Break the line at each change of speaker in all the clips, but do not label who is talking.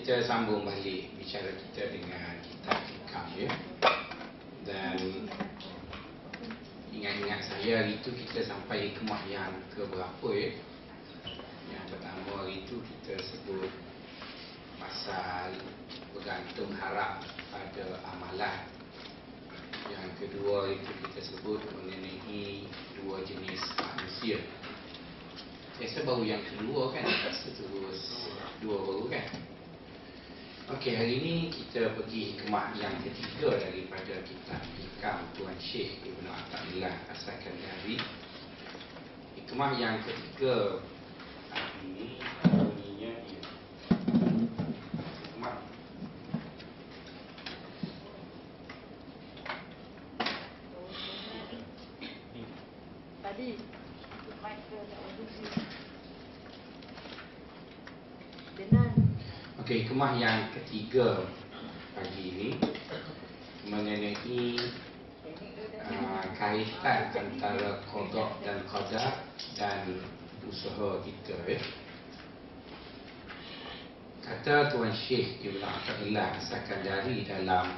kita sambung balik bicara kita dengan kitab hikam ya. Dan ingat-ingat saya hari itu kita sampai hikmah yang ke berapa ya. Yang pertama hari itu kita sebut pasal bergantung harap pada amalan. Yang kedua itu kita sebut mengenai dua jenis manusia. Biasa baru yang kedua kan Terus dua baru kan Okey, hari ini kita pergi hikmah yang ketiga daripada kitab Hikam Tuan Syekh Ibn Atta'illah Asalkan dari Hikmah yang ketiga Hari ini bunyinya Hikmah
Tadi mic ke tak bagus. Benar.
Okey, hikmah yang ketiga pagi ini mengenai uh, kaitan antara kodok dan qadar dan usaha kita ya. Kata Tuan Syekh Ibn Atta'illah asalkan dari dalam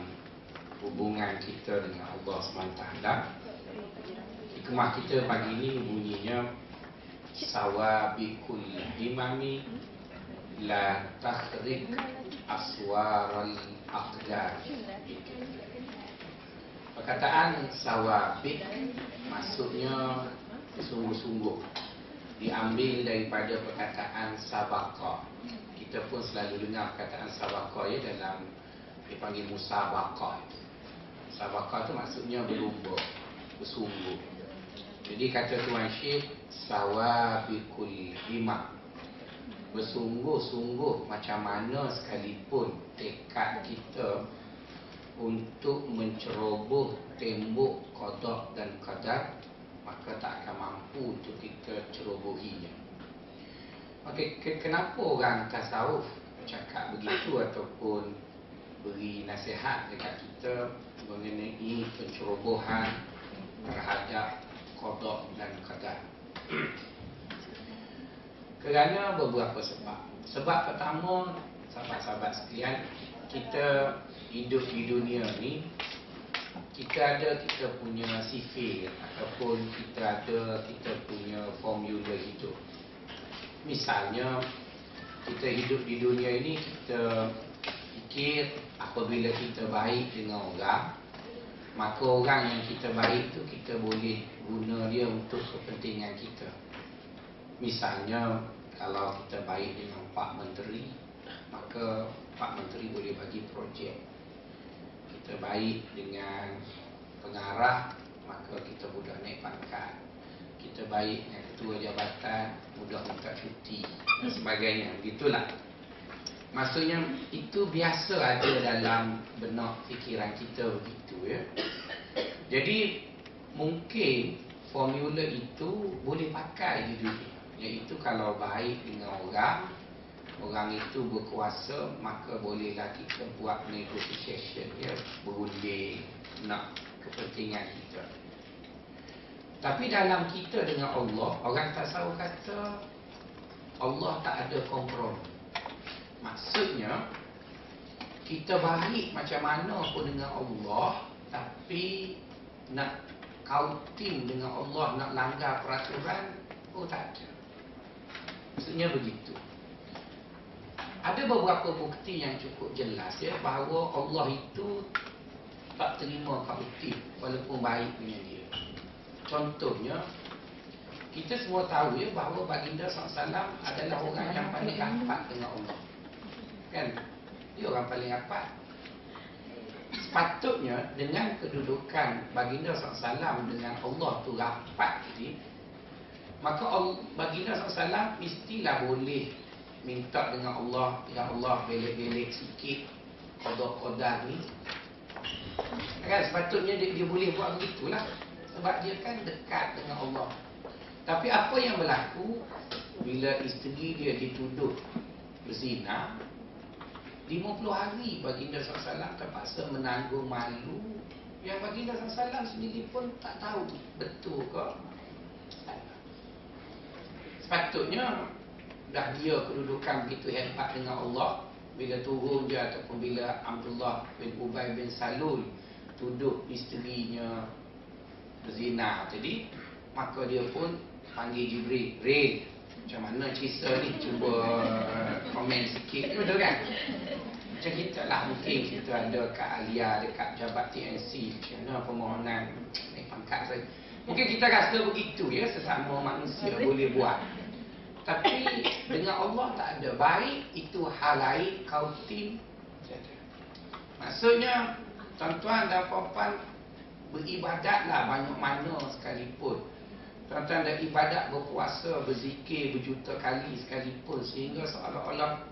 hubungan kita dengan Allah SWT Hikmah kita pagi ini bunyinya Sawabikul himami La takhrik aswaral aqdar Perkataan sawabik maksudnya sungguh-sungguh. Diambil daripada perkataan sabaqah. Kita pun selalu dengar perkataan sabaqah ya dalam Dipanggil musabaqah. Sabaqah tu maksudnya berlumba Bersungguh. Jadi kata Tuan Syekh Sawabikul himam bersungguh-sungguh macam mana sekalipun tekad kita untuk menceroboh tembok kodok dan qadar maka tak akan mampu untuk kita cerobohinya. Okey, ke- kenapa orang tasawuf cakap begitu ataupun beri nasihat dekat kita mengenai pencerobohan terhadap kodok dan qadar? Kerana beberapa sebab. Sebab pertama, sahabat-sahabat sekalian, kita hidup di dunia ni kita ada kita punya sifir ataupun kita ada kita punya formula hidup. Misalnya kita hidup di dunia ini kita fikir apabila kita baik dengan orang maka orang yang kita baik tu kita boleh guna dia untuk kepentingan kita. Misalnya kalau kita baik dengan Pak Menteri maka Pak Menteri boleh bagi projek. Kita baik dengan pengarah maka kita mudah naik pangkat. Kita baik dengan ketua jabatan mudah minta cuti dan sebagainya. Begitulah. Maksudnya itu biasa ada dalam benak fikiran kita begitu ya. Jadi mungkin formula itu boleh pakai di dunia. Iaitu kalau baik dengan orang Orang itu berkuasa Maka bolehlah kita buat negotiation ya, Berunding Nak kepentingan kita. Tapi dalam kita dengan Allah Orang tasawuf kata Allah tak ada kompromi. Maksudnya Kita baik macam mana pun dengan Allah Tapi Nak kauting dengan Allah Nak langgar peraturan Oh tak ada Maksudnya begitu. Ada beberapa bukti yang cukup jelas ya bahawa Allah itu tak terima kautif walaupun baik dengan dia. Contohnya kita semua tahu ya bahawa baginda SAW adalah orang yang paling rapat dengan Allah. Kan? Dia orang paling rapat. Sepatutnya dengan kedudukan baginda SAW dengan Allah tu rapat ni Maka baginda SAW mestilah boleh minta dengan Allah Ya Allah belik-belik sikit kodok-kodar ni. Kan sepatutnya dia, dia boleh buat begitulah. Sebab dia kan dekat dengan Allah. Tapi apa yang berlaku? Bila isteri dia dituduh berzina 50 hari baginda SAW terpaksa menanggung malu. Yang baginda SAW sendiri pun tak tahu betul ke Sepatutnya dah dia kedudukan begitu hebat dengan Allah. Bila turun dia ataupun bila Abdullah bin Ubay bin Salul tuduh isterinya berzina. Tadi maka dia pun panggil Jibril Rin macam mana cerita ni? Cuba komen sikit. Betul kan? Macam kita lah mungkin kita ada kat Alia dekat jabat TNC macam mana permohonan? Naik pangkat saya mungkin kita rasa begitu ya sesama manusia boleh buat. Tapi dengan Allah tak ada. Baik itu hal lain kau tim maksudnya tuan-tuan dan puan-puan beribadatlah banyak mana sekalipun. Tuan-tuan dah ibadat berpuasa, berzikir berjuta kali sekalipun. Sehingga seolah-olah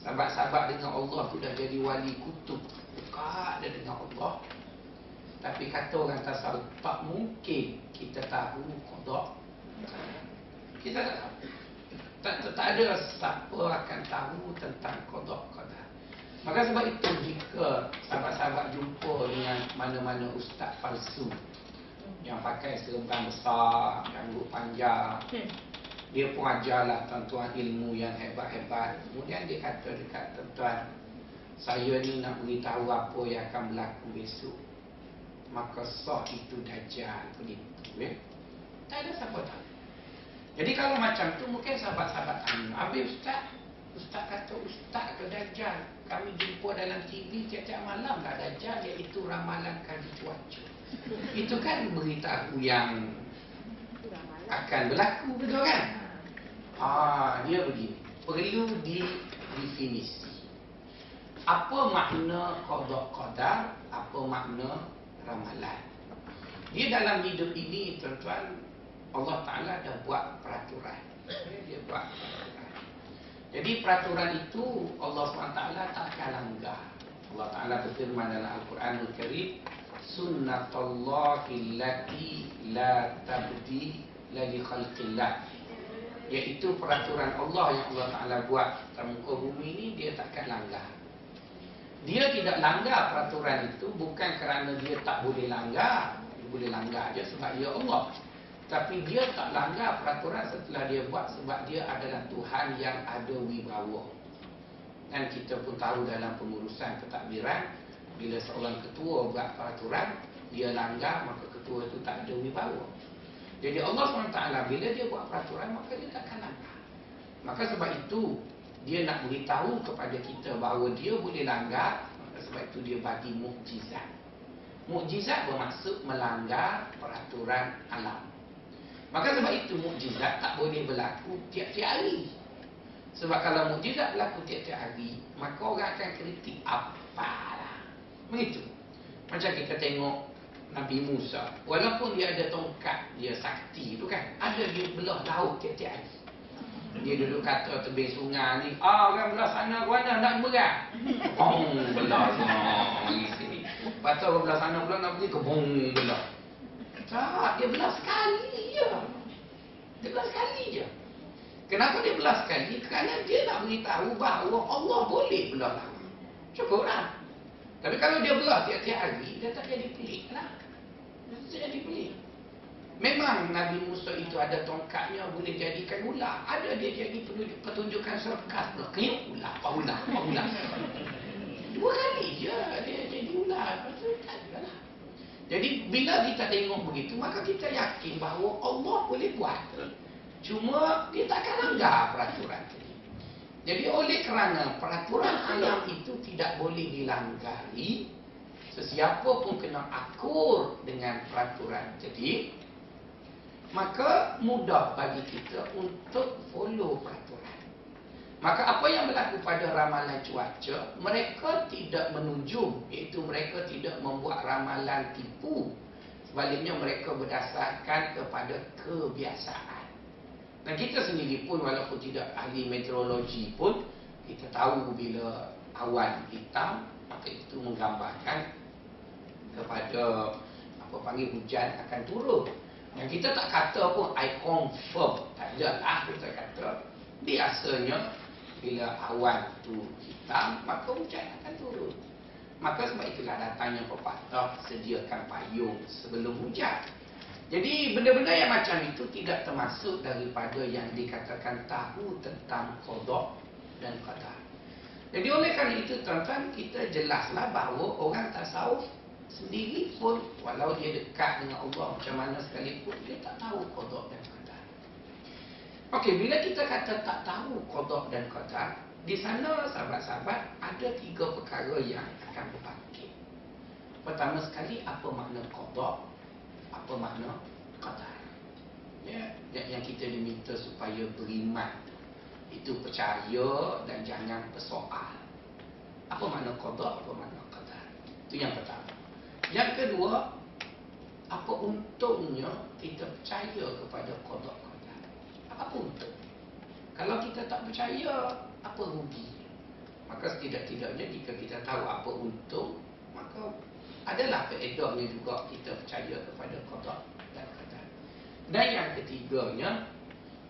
sahabat-sahabat dengan Allah tu dah jadi wali kutub. Dekat dia dengan Allah Tapi kata orang tasawuf, tak mungkin kita tahu kodok Kita tak tahu tak, tak, tak ada siapa akan tahu tentang kodok kodok Maka sebab itu jika sahabat-sahabat jumpa dengan mana-mana ustaz palsu yang pakai serban besar, rambut panjang. Hmm. Dia pun ajarlah tuan-tuan ilmu yang hebat-hebat. Kemudian dia kata dekat tuan-tuan, saya ni nak beritahu apa yang akan berlaku besok. Maka sah itu dajjal begitu. Eh? Tak ada siapa tahu. Jadi kalau macam tu mungkin sahabat-sahabat tanya, Habis Ustaz, Ustaz kata Ustaz ke Dajjal Kami jumpa dalam TV tiap-tiap malam lah Dajjal iaitu ramalan kaji cuaca itu kan beritahu yang akan berlaku betul kan? Ah, dia begini. Perlu didefinisi. Apa makna qada qadar? Apa makna ramalan? Dia dalam hidup ini tuan-tuan Allah Taala dah buat peraturan. Dia buat peraturan. Jadi peraturan itu Allah SWT tak akan langgar. Allah Taala berfirman dalam Al-Quranul Karim, sunnatullahi allati la tabdi la li khalqillah iaitu peraturan Allah yang Allah Taala buat dalam muka bumi ini dia takkan langgar dia tidak langgar peraturan itu bukan kerana dia tak boleh langgar. Dia boleh langgar aja sebab dia Allah. Tapi dia tak langgar peraturan setelah dia buat sebab dia adalah Tuhan yang ada wibawa. Dan kita pun tahu dalam pengurusan pentadbiran bila seorang ketua buat peraturan dia langgar maka ketua itu tak ada wibawa. Jadi Allah SWT bila dia buat peraturan maka dia takkan langgar. Maka sebab itu dia nak beritahu kepada kita bahawa dia boleh langgar sebab itu dia bagi mukjizat mukjizat bermaksud melanggar peraturan alam maka sebab itu mukjizat tak boleh berlaku tiap-tiap hari sebab kalau mukjizat berlaku tiap-tiap hari maka orang akan kritik apa Begitu. Macam kita tengok Nabi Musa. Walaupun dia ada tongkat, dia sakti tu kan. Ada dia belah laut tiap-tiap hari. Dia duduk kata tebing sungai ni. Ah, orang belah sana ke mana nak berat? Oh, belah sana. sini. Lepas tu orang belah sana pula nak pergi ke bong belah. Tak, dia belah sekali je. Dia belah sekali je. Kenapa dia belah sekali? Kerana dia nak beritahu bahawa Allah boleh belah laut. Cukup lah. Tapi kalau dia belah tiap-tiap hari, dia tak jadi pelik lah. Dia tak jadi pelik. Memang Nabi Musa itu ada tongkatnya boleh jadikan ular. Ada dia jadi pertunjukan serkas. Kayuk ular, apa ular, apa ular. Dua kali je dia jadi ular. Jadi bila kita tengok begitu, maka kita yakin bahawa Allah boleh buat. Cuma dia takkan langgar peraturan itu. Jadi oleh kerana peraturan alam itu tidak boleh dilanggari, sesiapa pun kena akur dengan peraturan. Jadi, maka mudah bagi kita untuk follow peraturan. Maka apa yang berlaku pada ramalan cuaca, mereka tidak menunjuk, iaitu mereka tidak membuat ramalan tipu. Sebaliknya mereka berdasarkan kepada kebiasaan. Dan kita sendiri pun walaupun tidak ahli meteorologi pun kita tahu bila awan hitam maka itu menggambarkan kepada apa panggil hujan akan turun. Yang kita tak kata pun I confirm. Tak ada lah kita kata biasanya bila awan itu hitam maka hujan akan turun. Maka sebab itulah datangnya pepatah sediakan payung sebelum hujan. Jadi benda-benda yang macam itu tidak termasuk daripada yang dikatakan tahu tentang kodok dan qadar. Jadi oleh kerana itu tuan-tuan kita jelaslah bahawa orang tasawuf sendiri pun walau dia dekat dengan Allah macam mana sekalipun dia tak tahu qada dan qadar. Okey, bila kita kata tak tahu qada dan qadar, di sana sahabat-sahabat ada tiga perkara yang akan berbangkit. Pertama sekali apa makna qada? Apa makna qadar? Ya, yang kita diminta supaya beriman itu percaya dan jangan bersoal. Apa makna qada, apa makna qadar? Itu yang pertama. Yang kedua, apa untungnya kita percaya kepada qada qadar? Apa untung? Kalau kita tak percaya, apa rugi? Maka setidak-tidaknya jika kita tahu apa untung, maka adalah faedahnya juga kita percaya kepada qada dan qadar. Dan yang ketiganya,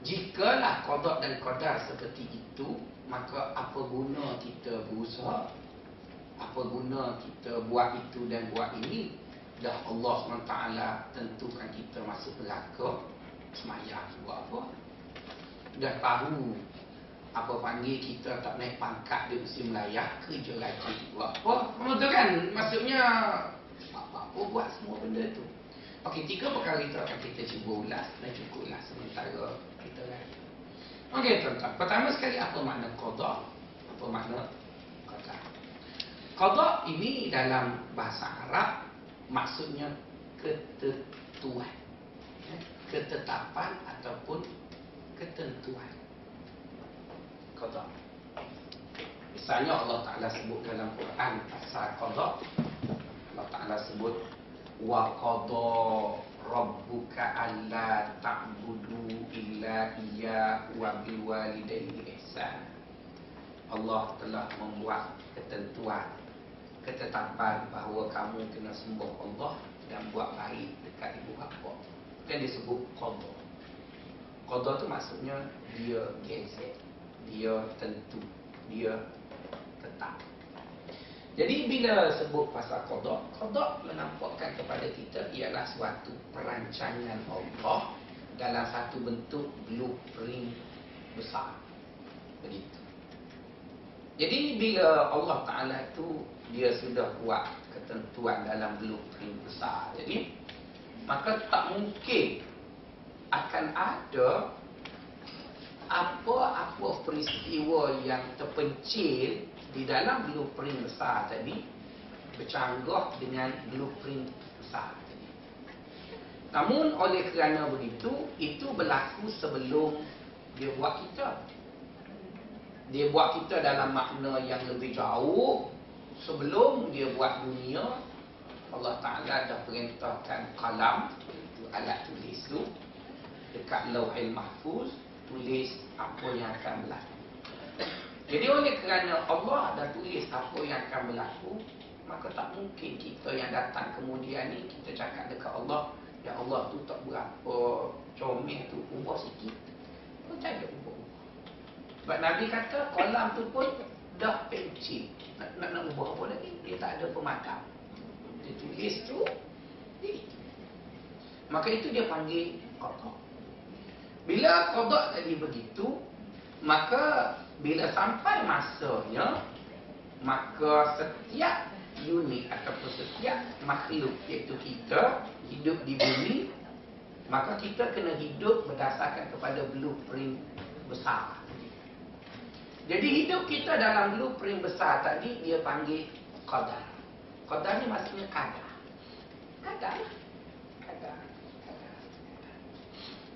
Jikalah kodok dan kodar seperti itu Maka apa guna kita berusaha Apa guna kita buat itu dan buat ini Dah Allah SWT tentukan kita masuk neraka Semayang buat apa Dah tahu Apa panggil kita tak naik pangkat di musim layak Kerja lagi buat apa Betul kan maksudnya Apa-apa buat semua benda tu Okey, tiga perkara itu akan kita cuba ulas dan cukuplah sementara kita lagi. Okey, tuan-tuan. Pertama sekali, apa makna qada? Apa makna? Qada ini dalam bahasa Arab maksudnya ketentuan. Ya, ketetapan ataupun ketentuan. Qada. Misalnya Allah Ta'ala sebut dalam Quran pasal qada. Allah Ta'ala sebut wa qada rabbuka alla ta'budu illa iya wa bil walidayni ihsan Allah telah membuat ketentuan ketetapan bahawa kamu kena sembah Allah dan buat baik dekat ibu bapa kan disebut qada qada tu maksudnya dia gezet dia tentu dia tetap jadi bila sebut pasal kodok, kodok menampakkan kepada kita ialah suatu perancangan Allah dalam satu bentuk blueprint besar. Begitu. Jadi bila Allah Ta'ala itu dia sudah buat ketentuan dalam blueprint besar. Jadi maka tak mungkin akan ada apa-apa peristiwa yang terpencil di dalam blueprint besar tadi bercanggah dengan blueprint besar tadi. Namun oleh kerana begitu, itu berlaku sebelum dia buat kita. Dia buat kita dalam makna yang lebih jauh sebelum dia buat dunia. Allah Ta'ala dah perintahkan kalam, itu alat tulis tu, dekat lauhil mahfuz, tulis apa yang akan berlaku. Jadi oleh kerana Allah dah tulis apa yang akan berlaku Maka tak mungkin kita yang datang kemudian ni Kita cakap dekat Allah Ya Allah tu tak berapa comel tu ubah sikit Pun tak ada ubah-ubah Sebab Nabi kata kolam tu pun dah pencil nak, nak, nak ubah apa lagi? Dia tak ada pemadam Dia tulis tu. Dia Maka itu dia panggil kotak Bila kotak tadi begitu Maka bila sampai masanya maka setiap unit ataupun setiap makhluk iaitu kita hidup di bumi maka kita kena hidup berdasarkan kepada blueprint besar jadi hidup kita dalam blueprint besar tadi dia panggil qadar qadar ni maksudnya kadar kadar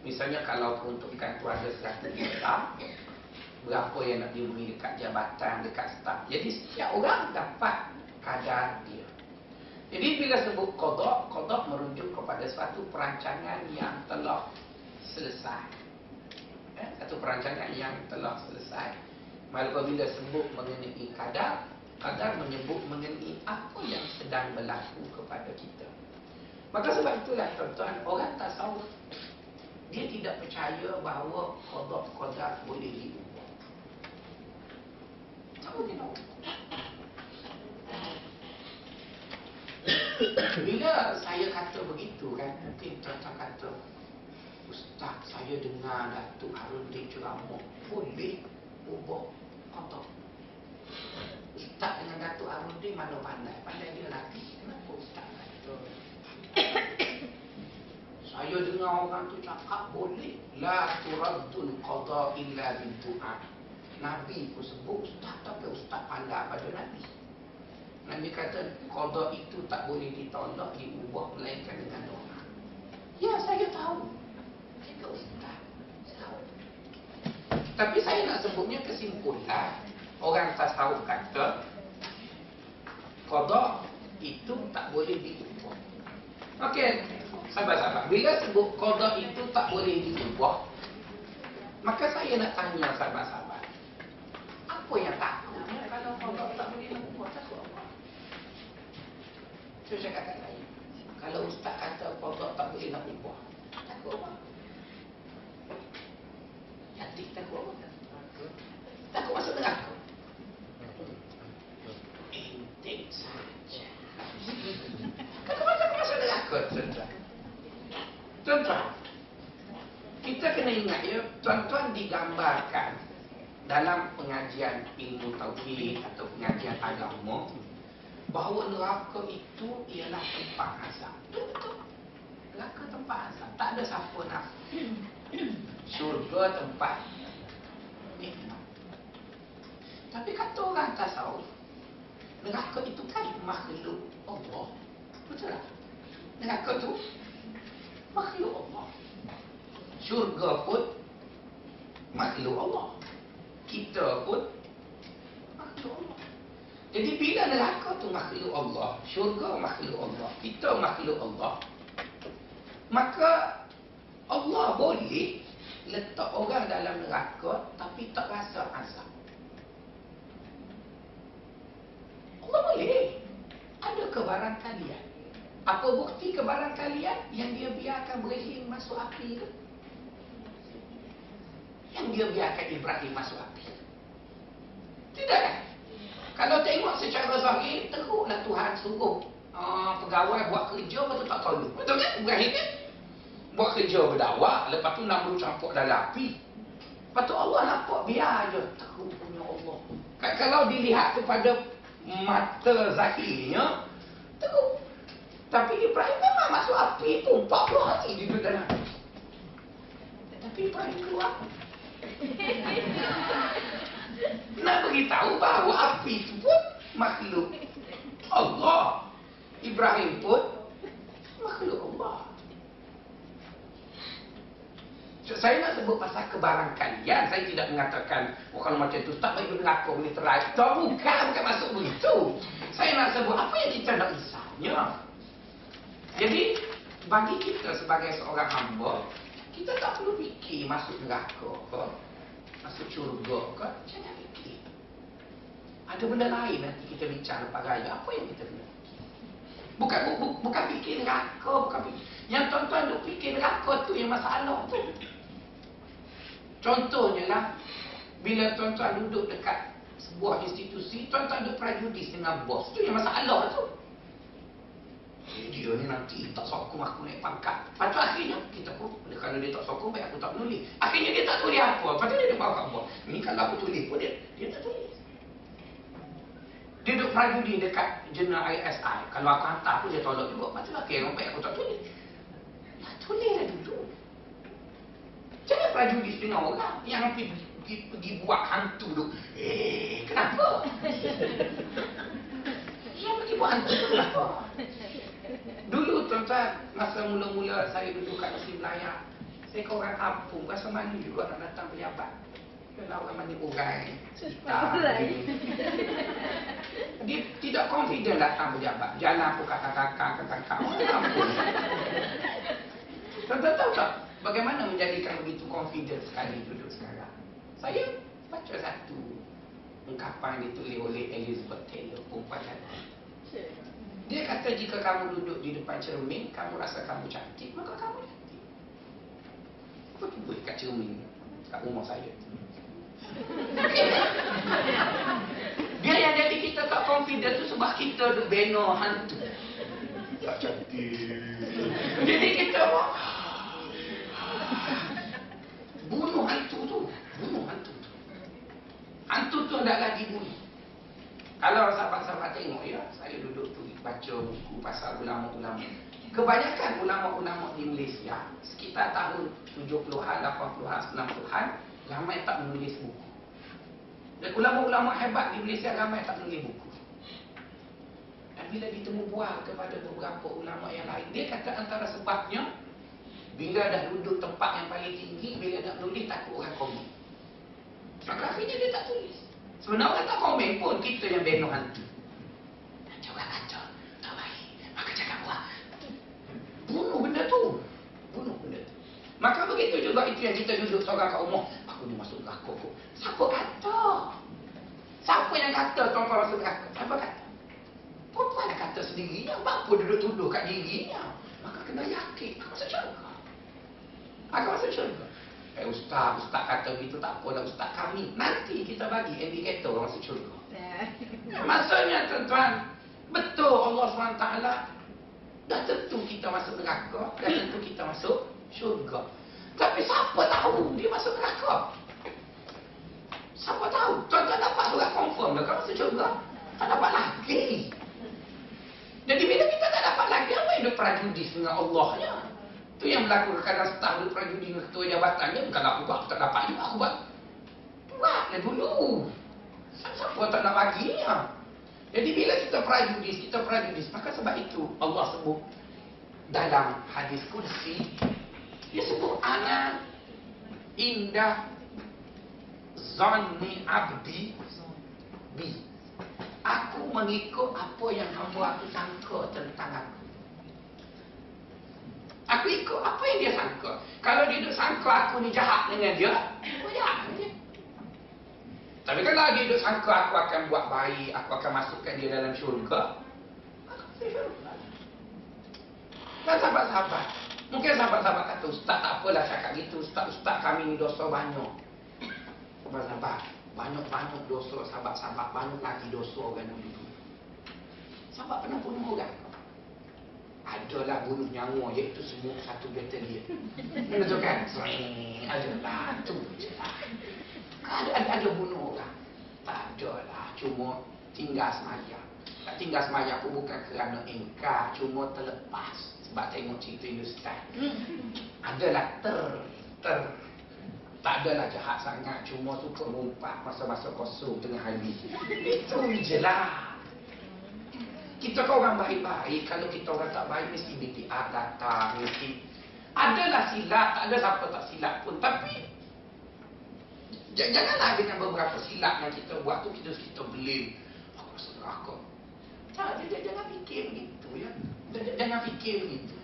misalnya kalau peruntukan tu ada 100 juta berapa yang nak diberi dekat jabatan, dekat staf. Jadi setiap orang dapat kadar dia. Jadi bila sebut kodok, kodok merujuk kepada suatu perancangan yang telah selesai. Eh, satu perancangan yang telah selesai. Maka bila sebut mengenai kadar, kadar menyebut mengenai apa yang sedang berlaku kepada kita. Maka sebab itulah tuan-tuan, orang tasawuf dia tidak percaya bahawa kodok-kodok boleh diubah. Bila saya kata begitu kan Mungkin tuan-tuan kata Ustaz saya dengar Datuk Harun dia ceramah Boleh ubah kotak Ustaz dengan Datuk Arudin mana pandai? Pandai dia lagi. Kenapa Ustaz kata? Saya dengar orang tu cakap boleh. La turaddul qada illa du'a. Nabi pun sebut Ustaz tapi Ustaz pandai pada Nabi. Nabi kata qada itu tak boleh ditolak, diubah melainkan dengan doa. Ya, saya tahu. Saya Ustaz. Tapi saya nak sebutnya kesimpulan. Orang tasawuf kata qada itu tak boleh diubah. Okey, sahabat-sahabat. Bila sebut qada itu tak boleh diubah, maka saya nak tanya sahabat-sahabat. Apa yang takutnya kalau qada tak boleh diubah? Takut apa? Saya cakap kat saya. Kalau ustaz kata qada tak boleh nak ubah, takut apa? Yatik takut apa? Takut masuk neraka. Intik saja. Takut masuk masuk neraka, tuan-tuan. Tuan-tuan, kita kena ingat ya, tuan-tuan digambarkan dalam pengajian ilmu tauhid atau pengajian agama bahawa neraka itu ialah tempat azab. Betul. Neraka tempat azab. Tak ada siapa nak. Syurga tempat nikmat. Tapi kata orang tasawuf, neraka itu kan makhluk Allah. Betul tak? Neraka itu makhluk Allah. Syurga pun makhluk Allah. Kita pun makhluk Allah. Jadi bila neraka tu makhluk Allah, syurga makhluk Allah, kita makhluk Allah, maka Allah boleh letak orang dalam neraka tapi tak rasa azab. Allah boleh. Ada kebarangkalian. Apa bukti kebarangkalian yang dia biarkan Ibrahim masuk api tu? Yang dia biarkan Ibrahim masuk api. Tidak kan? Kalau tengok secara zahir, teruklah Tuhan suruh uh, pegawai buat kerja betul tak tolong. Betul kan? Ibrahim kan? Buat kerja berdakwah, lepas tu nak campur dalam api. Lepas tu Allah nampak biar je. Teruk punya Allah. Kan Kalau dilihat kepada mata zahirnya, teruk. Tapi Ibrahim memang masuk api tu 40 hari dia duduk dalam api. Tapi Ibrahim keluar. Nak beritahu bahawa api itu pun makhluk Allah. Ibrahim pun makhluk Allah. So, saya nak sebut pasal kebarangkalian. Saya tidak mengatakan, oh kalau macam tu, tak baik neraka boleh teraih. Tak, bukan. Bukan masuk begitu. Saya nak sebut apa yang kita nak risaunya. Jadi, bagi kita sebagai seorang hamba, kita tak perlu fikir masuk neraka ke, masuk syurga ke. Jangan fikir. Ada benda lain nanti kita bincang lepas raya. Apa yang kita fikir? Bukan, bu, bu, bukan fikir neraka, bukan fikir. Yang tuan-tuan duk fikir neraka tu yang masalah tu. Contohnya lah, bila tuan-tuan duduk dekat sebuah institusi, tuan-tuan duk prejudis dengan bos. Tu yang masalah tu. Eh, dia ni nanti tak sokong aku naik pangkat. Lepas tu akhirnya, kita pun, kalau dia tak sokong, baik aku tak menulis. Akhirnya dia tak tulis apa. Lepas tu dia duk bawa bos. Ni kalau aku tulis pun dia, dia tak tulis. Dia duduk prajudi dekat jurnal ISI. Kalau aku hantar pun dia tolak juga. Lepas tu akhirnya, baik aku tak tulis. Ya, tulislah dulu. Jangan prajudis dengan orang yang pergi, pergi, pergi buat hantu tu. Eh, kenapa? Yang pergi buat hantu tu kenapa? Dulu tuan-tuan, masa mula-mula saya duduk kat Nasi Melayak, saya ke orang kampung, rasa mana juga nak datang pejabat. Kalau orang mana orang sekitar. Dia tidak confident datang pejabat. Jalan pun kakak-kakak, kakak-kakak. Orang kampung. Tuan-tuan tahu tak bagaimana menjadikan begitu confident sekali duduk sekarang? Saya baca satu ungkapan ditulis oleh Elizabeth Taylor, perempuan cantik. Dia kata jika kamu duduk di depan cermin, kamu rasa kamu cantik, maka kamu cantik. Apa tu buat kat cermin kat rumah saya? Dia yang jadi kita tak confident tu sebab kita duduk beno hantu. Tak cantik. Jadi kita bunuh hantu tu. Bunuh hantu tu. Hantu tu hendaklah dibunuh. Kalau sahabat-sahabat tengok ya, saya duduk tu baca buku pasal ulama-ulama. Kebanyakan ulama-ulama di Malaysia sekitar tahun 70-an, 80-an, 90-an ramai tak menulis buku. Dan ulama-ulama hebat di Malaysia ramai tak menulis buku. Dan bila ditemu bual kepada beberapa ulama yang lain, dia kata antara sebabnya bila dah duduk tempat yang paling tinggi, bila nak tulis takut orang komen. Maka akhirnya dia tak tulis. Sebenarnya orang tak komen pun, kita yang benuh hantu. Kacau kan kacau, tak baik. Maka cakap buat. Bunuh benda tu. Bunuh benda tu. Maka begitu juga itu yang kita duduk seorang kat rumah. Aku ni masuk kok. Siapa kata? Siapa yang kata tuan-tuan masuk neraka? Siapa kata? Perempuan kata sendirinya. Bapa duduk tuduh kat dirinya. Maka kena yakin. Masuk syurga. Aku masuk syurga. Eh ustaz, ustaz kata begitu tak apa dah ustaz kami. Nanti kita bagi indikator orang masuk syurga. Maksudnya tuan-tuan, betul Allah SWT dah tentu kita masuk neraka, dah tentu kita masuk syurga. Tapi siapa tahu dia masuk neraka? Siapa tahu? Tuan-tuan dapat surat confirm dah kan masuk syurga? Tak dapat lagi. Jadi bila kita tak dapat lagi, apa yang dia prajudis dengan Allahnya? Itu yang berlaku kadang staf dia prajudis dengan ketua jabatannya, bukan aku buat, tak dapat juga aku buat. Buatlah dulu. Siapa tak nak baginya? Jadi bila kita prajudis, kita prajudis, maka sebab itu Allah sebut dalam hadis kursi, dia sebut ana indah zanni abdi bi. Aku mengikut apa yang hamba aku sangka tentang aku. Aku ikut apa yang dia sangka. Kalau dia duk sangka aku ni jahat dengan dia, aku jahat dengan dia. Tapi kalau dia duk sangka aku akan buat baik, aku akan masukkan dia dalam syurga. Dan sahabat-sahabat, mungkin sahabat-sahabat kata, Ustaz tak apalah cakap gitu, Ustaz-Ustaz kami ni dosa banyak. Sahabat-sahabat, banyak-banyak dosa sahabat-sahabat, banyak lagi dosa orang dulu. Sahabat pernah bunuh orang. Adalah bunuh nyawa, iaitu semua satu batalion. Betul kan? Sering, adalah, tu je lah. Ada, ada, ada bunuh orang. Tak ada lah, cuma tinggal semaya. Tak tinggal semaya pun bukan kerana engkar, cuma terlepas. Sebab tengok cerita Hindustan. Adalah ter, ter, tak adalah jahat sangat Cuma suka mengumpat masa-masa kosong tengah hari Itu je lah Kita kau orang baik-baik. Kalau kita orang tak baik Mesti BTA datang Mesti. Adalah silap Tak ada siapa tak silap pun. Tapi Janganlah dengan beberapa silap yang kita buat tu Kita kita blame Aku rasa neraka tak, Jangan fikir begitu ya. Jangan fikir begitu.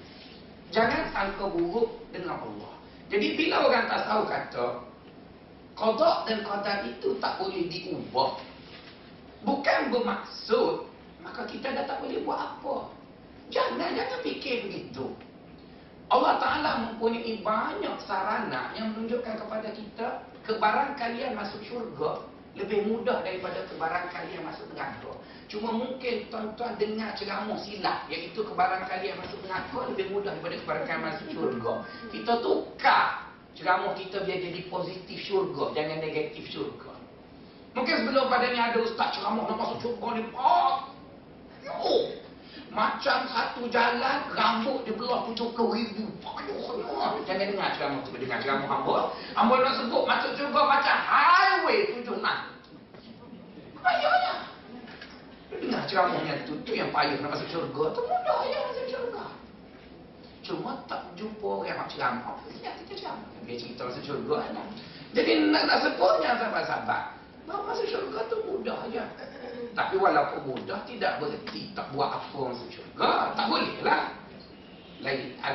Jangan sangka buruk dengan Allah. Jadi bila orang tak tahu kata Qadar dan qadar itu tak boleh diubah. Bukan bermaksud Maka kita dah tak boleh buat apa. Jangan, jangan fikir begitu. Allah Ta'ala mempunyai banyak sarana Yang menunjukkan kepada kita Kebarang kalian masuk syurga Lebih mudah daripada kebarang kalian masuk neraka. Cuma mungkin tuan-tuan dengar ceramah silap Iaitu kebarang kalian masuk neraka Lebih mudah daripada kebarang kalian masuk syurga. Kita tukar ceramah kita biar jadi positif syurga Jangan negatif syurga. Mungkin sebelum pada ni ada ustaz ceramah nak masuk syurga ni Pak Yo Macam satu jalan Rambut dia belah tujuh ke ribu Jangan dengar ceramah tu Dengar ceramah hamba Hamba nak sebut masuk syurga macam highway tujuh enam Payahnya Dengar ceramahnya tu, tu yang payah nak masuk syurga tu mudah je masuk syurga. Cuma tak jumpa orang nak ceramah. Apa sih kita ceramah? Dia cerita masuk syurga. Jadi nak, nak sebutnya sahabat-sahabat. Nak masuk syurga tu mudah je. Tapi walaupun mudah tidak berhenti tak buat apa masuk syurga. Tak boleh lah.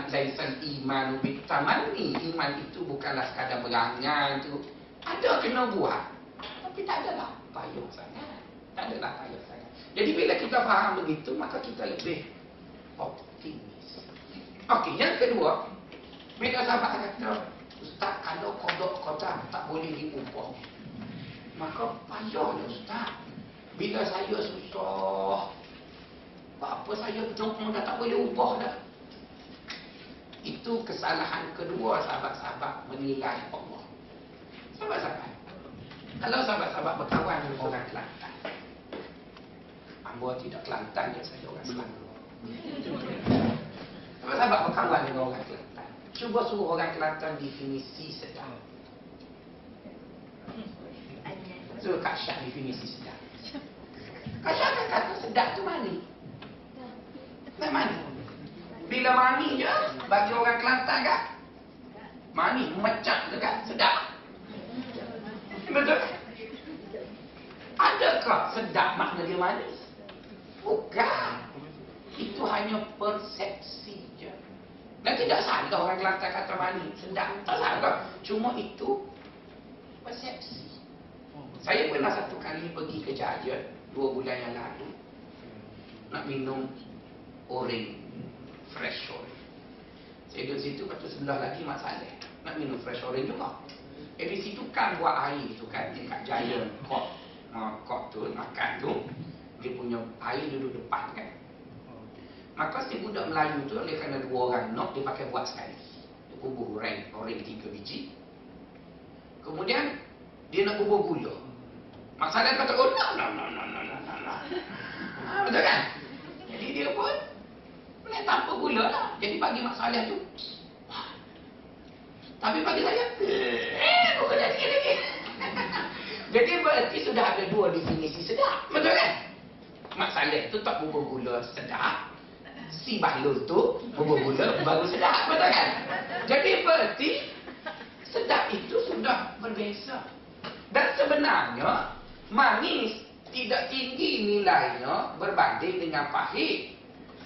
Laisan iman bitamanni. Iman itu bukanlah sekadar berangan tu. Ada kena buat. Tapi tak adalah payah sangat. Tak adalah payah sangat. Jadi bila kita faham begitu, maka kita lebih optimis. Okey, yang kedua, bila sahabat kata, Ustaz, kalau kodok kodam tak boleh diubah. Maka payahnya Ustaz. Bila saya susah, apa saya betul dah tak boleh ubah dah. Itu kesalahan kedua sahabat-sahabat menilai Allah. Sahabat-sahabat. Kalau sahabat-sahabat berkawan dengan orang Kelantan, Hamba tidak Kelantan je saya orang Selangor. Sahabat-sahabat berkawan dengan orang Kelantan. Cuba suruh orang Kelantan definisi sedap. Suruh Kak Syah definisi sedap. Kak Syah kan kata sedap tu mani. Tak mani. Bila mani je, bagi orang Kelantan kan, mani mecah tu kan, sedap. Betul kan? Adakah sedap makna dia manis? Bukan. Itu hanya persepsi je. Dan tidak salah orang Kelantan kata manis, sedap. Tak salah. Cuma itu persepsi. Saya pernah satu kali pergi ke Jaya dua bulan yang lalu nak minum orange fresh orange. Saya duduk situ lepas sebelah lagi Mak Saleh nak minum fresh orange juga. Eh di situ kan buat air tu kan dekat Jaya kok kok tu makan tu dia punya air duduk depan kan. Maka si budak Melayu tu oleh kerana dua orang nok dia pakai buat sekali. Dia kubur orange orange tiga biji. Kemudian dia nak kubur gula. Masalah kata, oh, no, no, no, no, no, no, no. Ha, betul kan? Jadi dia pun boleh tanpa gula lah. Jadi bagi masalah tu, tapi bagi saya, eh, bukan jadi lagi. Jadi berarti sudah ada dua definisi sedap. Betul kan? Masalah tu tak bubur gula sedap. Si bahlul tu bubur gula baru sedap. Betul kan? Jadi berarti sedap itu sudah berbeza. Dan sebenarnya manis tidak tinggi nilainya berbanding dengan pahit,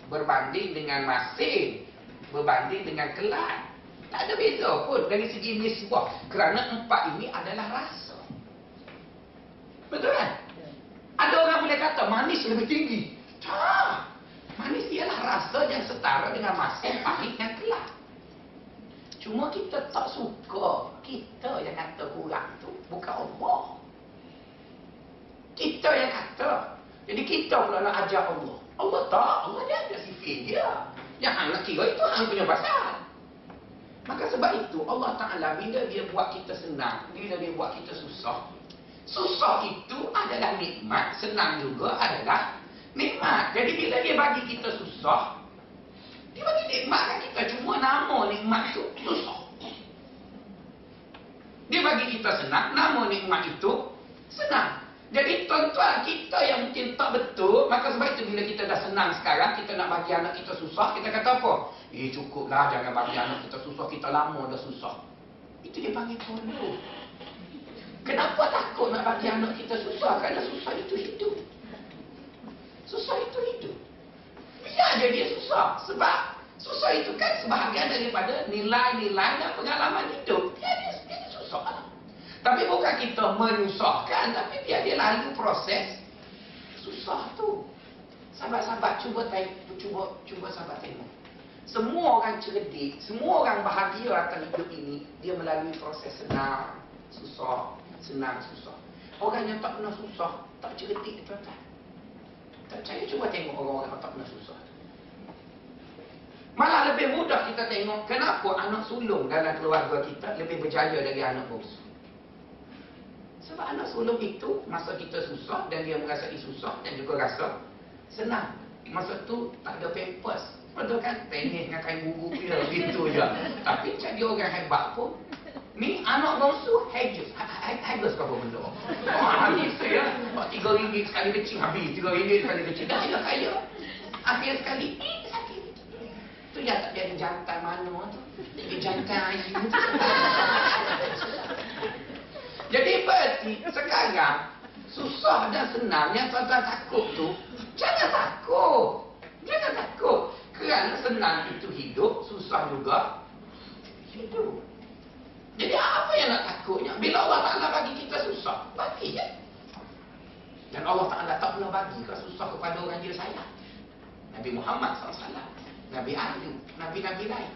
berbanding dengan masin, berbanding dengan kelat. Tak ada beza pun dari segi nisbah kerana empat ini adalah rasa. Betul kan? Ada orang boleh kata manis lebih tinggi. Tak. Manis ialah rasa yang setara dengan masin, pahit dan kelat. Cuma kita tak suka. Kita yang kata kurang tu bukan Allah. Kita yang kata. Jadi kita pula nak ajar Allah. Allah tak. Allah dia ada sifat dia. Yang hang nak kira itu hang punya pasal. Maka sebab itu Allah Ta'ala bila dia buat kita senang. Bila dia buat kita susah. Susah itu adalah nikmat. Senang juga adalah nikmat. Jadi bila dia bagi kita susah. Dia bagi nikmat kan kita. Cuma nama nikmat itu susah. Dia bagi kita senang. Nama nikmat itu senang. Jadi tuan-tuan kita yang mungkin tak betul, maka sebab itu bila kita dah senang sekarang, kita nak bagi anak kita susah, kita kata apa? Eh cukuplah jangan bagi anak kita susah, kita lama dah susah. Itu dia panggil tolong. Kenapa takut nak bagi anak kita susah? Kerana susah itu hidup. Susah itu hidup. Biar je dia susah. Sebab susah itu kan sebahagian daripada nilai-nilai dan pengalaman hidup. Dia, dia, dia susah. Tapi bukan kita menyusahkan, tapi biar dia lalu proses susah tu. Sahabat-sahabat cuba tengok, cuba cuba sahabat tengok. Semua orang cerdik, semua orang bahagia atas hidup ini, dia melalui proses senang, susah, senang, susah. Orang yang tak pernah susah, tak cerdik tuan-tuan. Tak percaya cuba tengok orang-orang yang tak pernah susah. Malah lebih mudah kita tengok kenapa anak sulung dalam keluarga kita lebih berjaya dari anak bongsu. Sebab anak sulung itu masa kita susah dan dia merasai susah dan juga rasa senang. Masa tu tak ada pampers. Betul kan? Penis dengan kain bubu dia gitu je. Tapi jadi orang hebat pun. Ni anak bongsu hages. Hages ke apa benda? Oh, habis ya. Tiga ringgit sekali kecil habis. Tiga ringgit sekali kecil. Dah tidak kaya. Akhir sekali. Eh, sakit. Tu yang tak jadi jantan mana tu. Jadi jantan IU tu. Jadi berarti sekarang susah dan senang yang tuan-tuan takut tu jangan takut. Jangan takut. Kerana senang itu hidup, susah juga hidup. Jadi apa yang nak takutnya? Bila Allah Ta'ala bagi kita susah, bagi je. Dan Allah Ta'ala tak pernah bagi ke susah kepada orang dia sayang. Nabi Muhammad SAW, Nabi Ayub, Nabi-Nabi lain.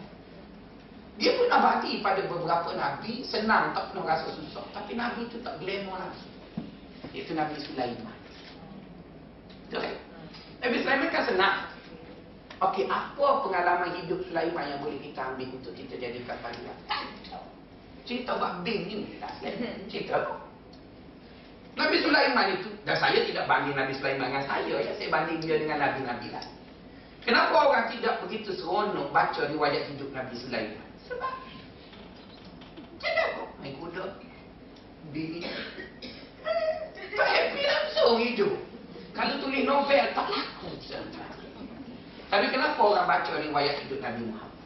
Dia pernah bagi pada beberapa Nabi senang tak pernah rasa susah. Tapi Nabi itu tak glamour lagi. Itu Nabi Sulaiman. Betul kan? Nabi Sulaiman kan senang. Okey, apa pengalaman hidup Sulaiman yang boleh kita ambil untuk kita jadikan panduan? Tak Cerita buat Bing ni tak Cerita apa? Nabi Sulaiman itu, dan saya tidak banding Nabi Sulaiman dengan saya, ya, saya banding dia dengan Nabi-Nabi lain. Kenapa orang tidak begitu seronok baca riwayat hidup Nabi Sulaiman? Sebab apa? Main kuda. Bini. Tak happy langsung hidup. Kalau tulis novel, tak laku. Tapi kenapa orang baca riwayat hidup Nabi Muhammad?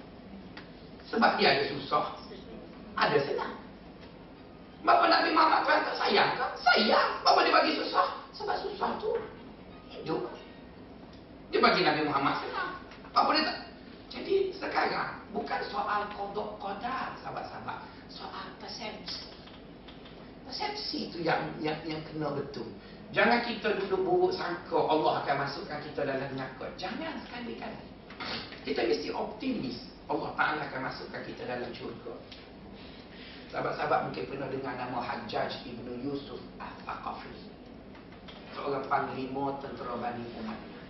Sebab dia ada susah. Ada senang. Bapa Nabi Muhammad Tuhan tak sayang kan? Sayang. Bapa dia bagi susah. Sebab susah tu hidup. Dia bagi Nabi Muhammad senang. Apa dia tak? Jadi sekarang soal kodok kodar sahabat-sahabat. Soal persepsi. Persepsi itu yang yang yang kena betul. Jangan kita duduk buruk sangka Allah akan masukkan kita dalam neraka. Jangan sekali-kali. Kita mesti optimis. Allah Ta'ala akan masukkan kita dalam syurga. Sahabat-sahabat mungkin pernah dengar nama Hajjaj Ibn Yusuf Al-Thaqafi. Seorang panglima tentera Bani Umayyah.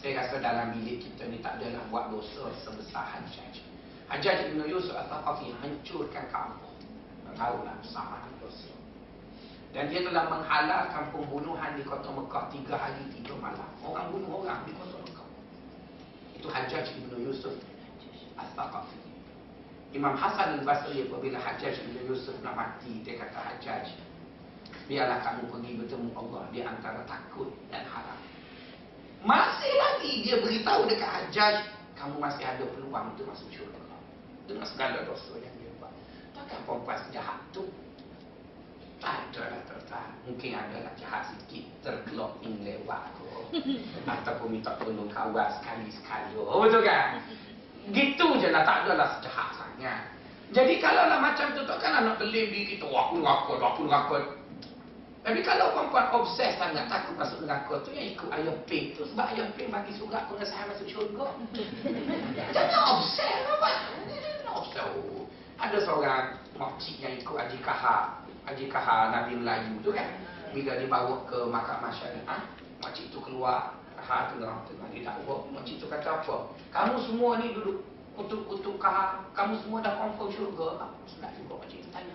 Saya rasa dalam bilik kita ni tak adalah buat dosa sebesar Hajjaj. Hajjaj Ibn Yusuf Al-Thaqafi hancurkan kampung. Tahulah sama dosa. Dan dia telah menghalalkan pembunuhan di kota Mekah tiga hari tiga malam. Orang bunuh orang di kota Mekah. Itu Hajjaj Ibn Yusuf Al-Thaqafi. Imam Hasan al-Basri apabila Hajjaj bin Yusuf nak mati, dia kata Hajjaj, biarlah kamu pergi bertemu Allah di antara takut dan harap. Masih lagi dia beritahu dekat Hajjaj, kamu masih ada peluang untuk masuk syurga. Dengan segala dosa yang dia buat. Takkan perempuan sejahat tu? Ada lah tuan Mungkin ada lah jahat sikit, tergelok in lewat tu. Ataupun minta tolong kawan sekali-sekali. Oh betul kan? Gitu je lah, tak adalah sejahat sangat. Jadi kalau lah macam tu, takkanlah nak telim diri kita, wah aku neraka, aku neraka. Tapi kalau perempuan obses sangat takut masuk neraka tu, yang ikut ayah pin tu. Sebab ayah pin bagi surat pengesahan masuk syurga. Jangan obses apa? Oh. Ada seorang makcik yang ikut Haji Kahar. Haji Kahar Nabi Melayu tu kan. Bila dibawa ke makam masyarakat, makcik tu keluar Ha tengah tengah dia dakwa. Makcik tu kata apa? Kamu semua ni duduk kutuk-kutuk kah? Kamu semua dah confirm syurga? Senang juga makcik tu tanya.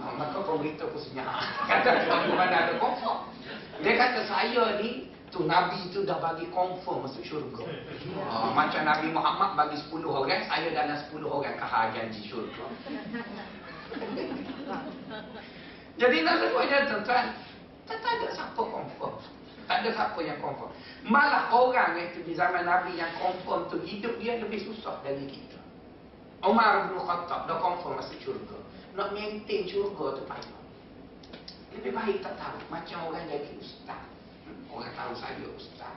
Ha, maka pemberitahu pun senyap. Kata kamu mana ada confirm? Dia kata saya ni tu Nabi tu dah bagi confirm masuk syurga. Ha, macam Nabi Muhammad bagi 10 orang, saya dalam 10 orang kahar janji syurga. Jadi nak sebutnya tuan-tuan, tak ada siapa confirm. Tak ada siapa yang confirm. Malah orang itu di zaman Nabi yang confirm tu hidup dia lebih susah dari kita. Umar bin Khattab dah confirm masuk syurga. Nak maintain syurga tu payah. Lebih baik tak tahu. Macam orang jadi ustaz. Orang tahu saya ustaz.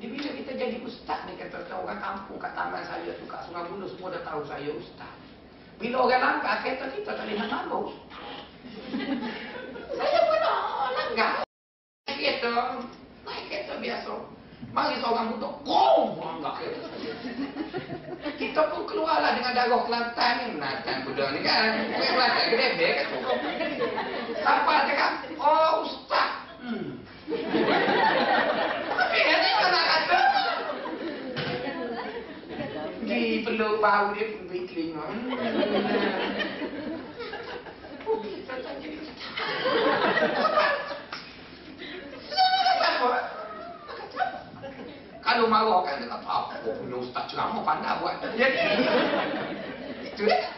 Dia bila kita jadi ustaz ni kata orang kampung kat taman saya tu kat Sungai Buloh semua dah tahu saya ustaz. Bila orang langgar kata kita tak nak nama ustaz. saya pun nak langgar kereta naik kereta biasa mari seorang budak gom anggap kereta kita pun keluarlah dengan darah Kelantan ni Kelantan budak ni kan Kelantan gede beg kan sampai cakap oh ustaz hmm. Di peluk bau dia pun beri telinga kita Kalau marah kan dia kata apa punya ustaz ceramah pandai buat. Jadi itu ya.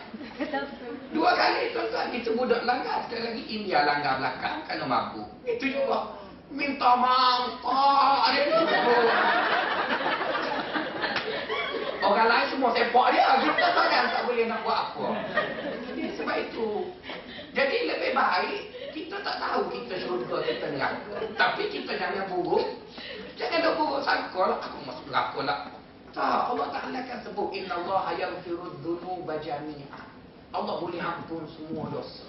Dua kali tuan-tuan itu budak langgar. Sekali lagi India langgar belakang kalau mampu. Itu juga minta maaf. Ada itu. Orang lain semua sepak dia. Kita takkan tak boleh nak buat apa. Jadi sebab itu. Jadi lebih baik kita tak tahu kita syurga kita neraka. Tapi kita jangan buruk. Jangan ada buruk sangka lah. Aku masuk neraka lah. Tak. Allah Ta'ala kan sebut. Inna Allah yaghfirud dhunuba jami'a. Allah boleh ampun semua dosa.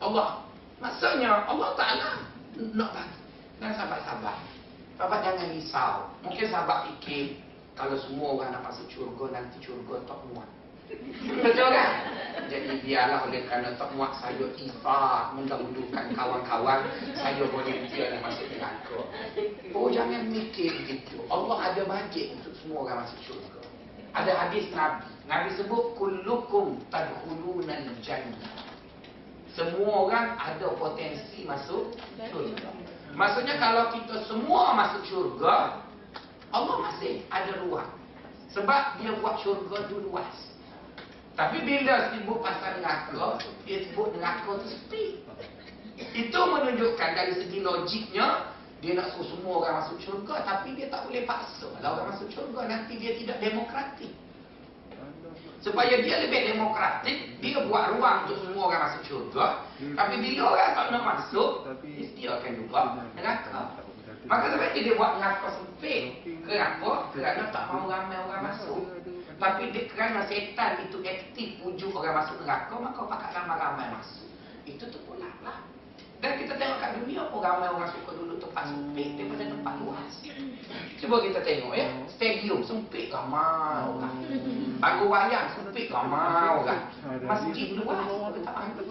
Allah. Maksudnya Allah Ta'ala nak bagi. Dan sahabat-sahabat. Sahabat jangan risau. Mungkin sahabat fikir. Kalau semua orang masuk syurga, nanti syurga tak muat. Betul kan? Jadi biarlah oleh kerana tak muat saya ifat mendahulukan kawan-kawan saya dia nak masuk neraka. Oh jangan mikir begitu. Allah ada bajet untuk semua orang masuk syurga. Ada hadis Nabi. Nabi sebut kullukum tadkhuluna al-jannah. semua orang ada potensi masuk syurga. Maksudnya kalau kita semua masuk syurga, Allah masih ada ruang. Sebab dia buat syurga tu luas. Tapi bila sebut pasal neraka, dia sebut neraka tu sepi. Itu menunjukkan dari segi logiknya, dia nak suruh semua orang masuk syurga, tapi dia tak boleh paksa. Kalau orang masuk syurga, nanti dia tidak demokratik. Supaya dia lebih demokratik, dia buat ruang untuk semua orang masuk syurga. Tapi bila orang tak nak masuk, dia akan juga neraka. Maka sebab dia buat neraka sempit. Kenapa? Kerana tak mahu ramai orang masuk. Tapi dia, kerana setan itu aktif wujud orang masuk neraka, maka pakat ramai-ramai masuk. Itu tu. Dan kita tengok kat dunia pun ramai orang suka dulu tempat sempit daripada tempat luas. Cuba kita tengok ya. Stadium sempit ramai orang. Panggung wayang sempit ramai orang. Masjid luas mampu.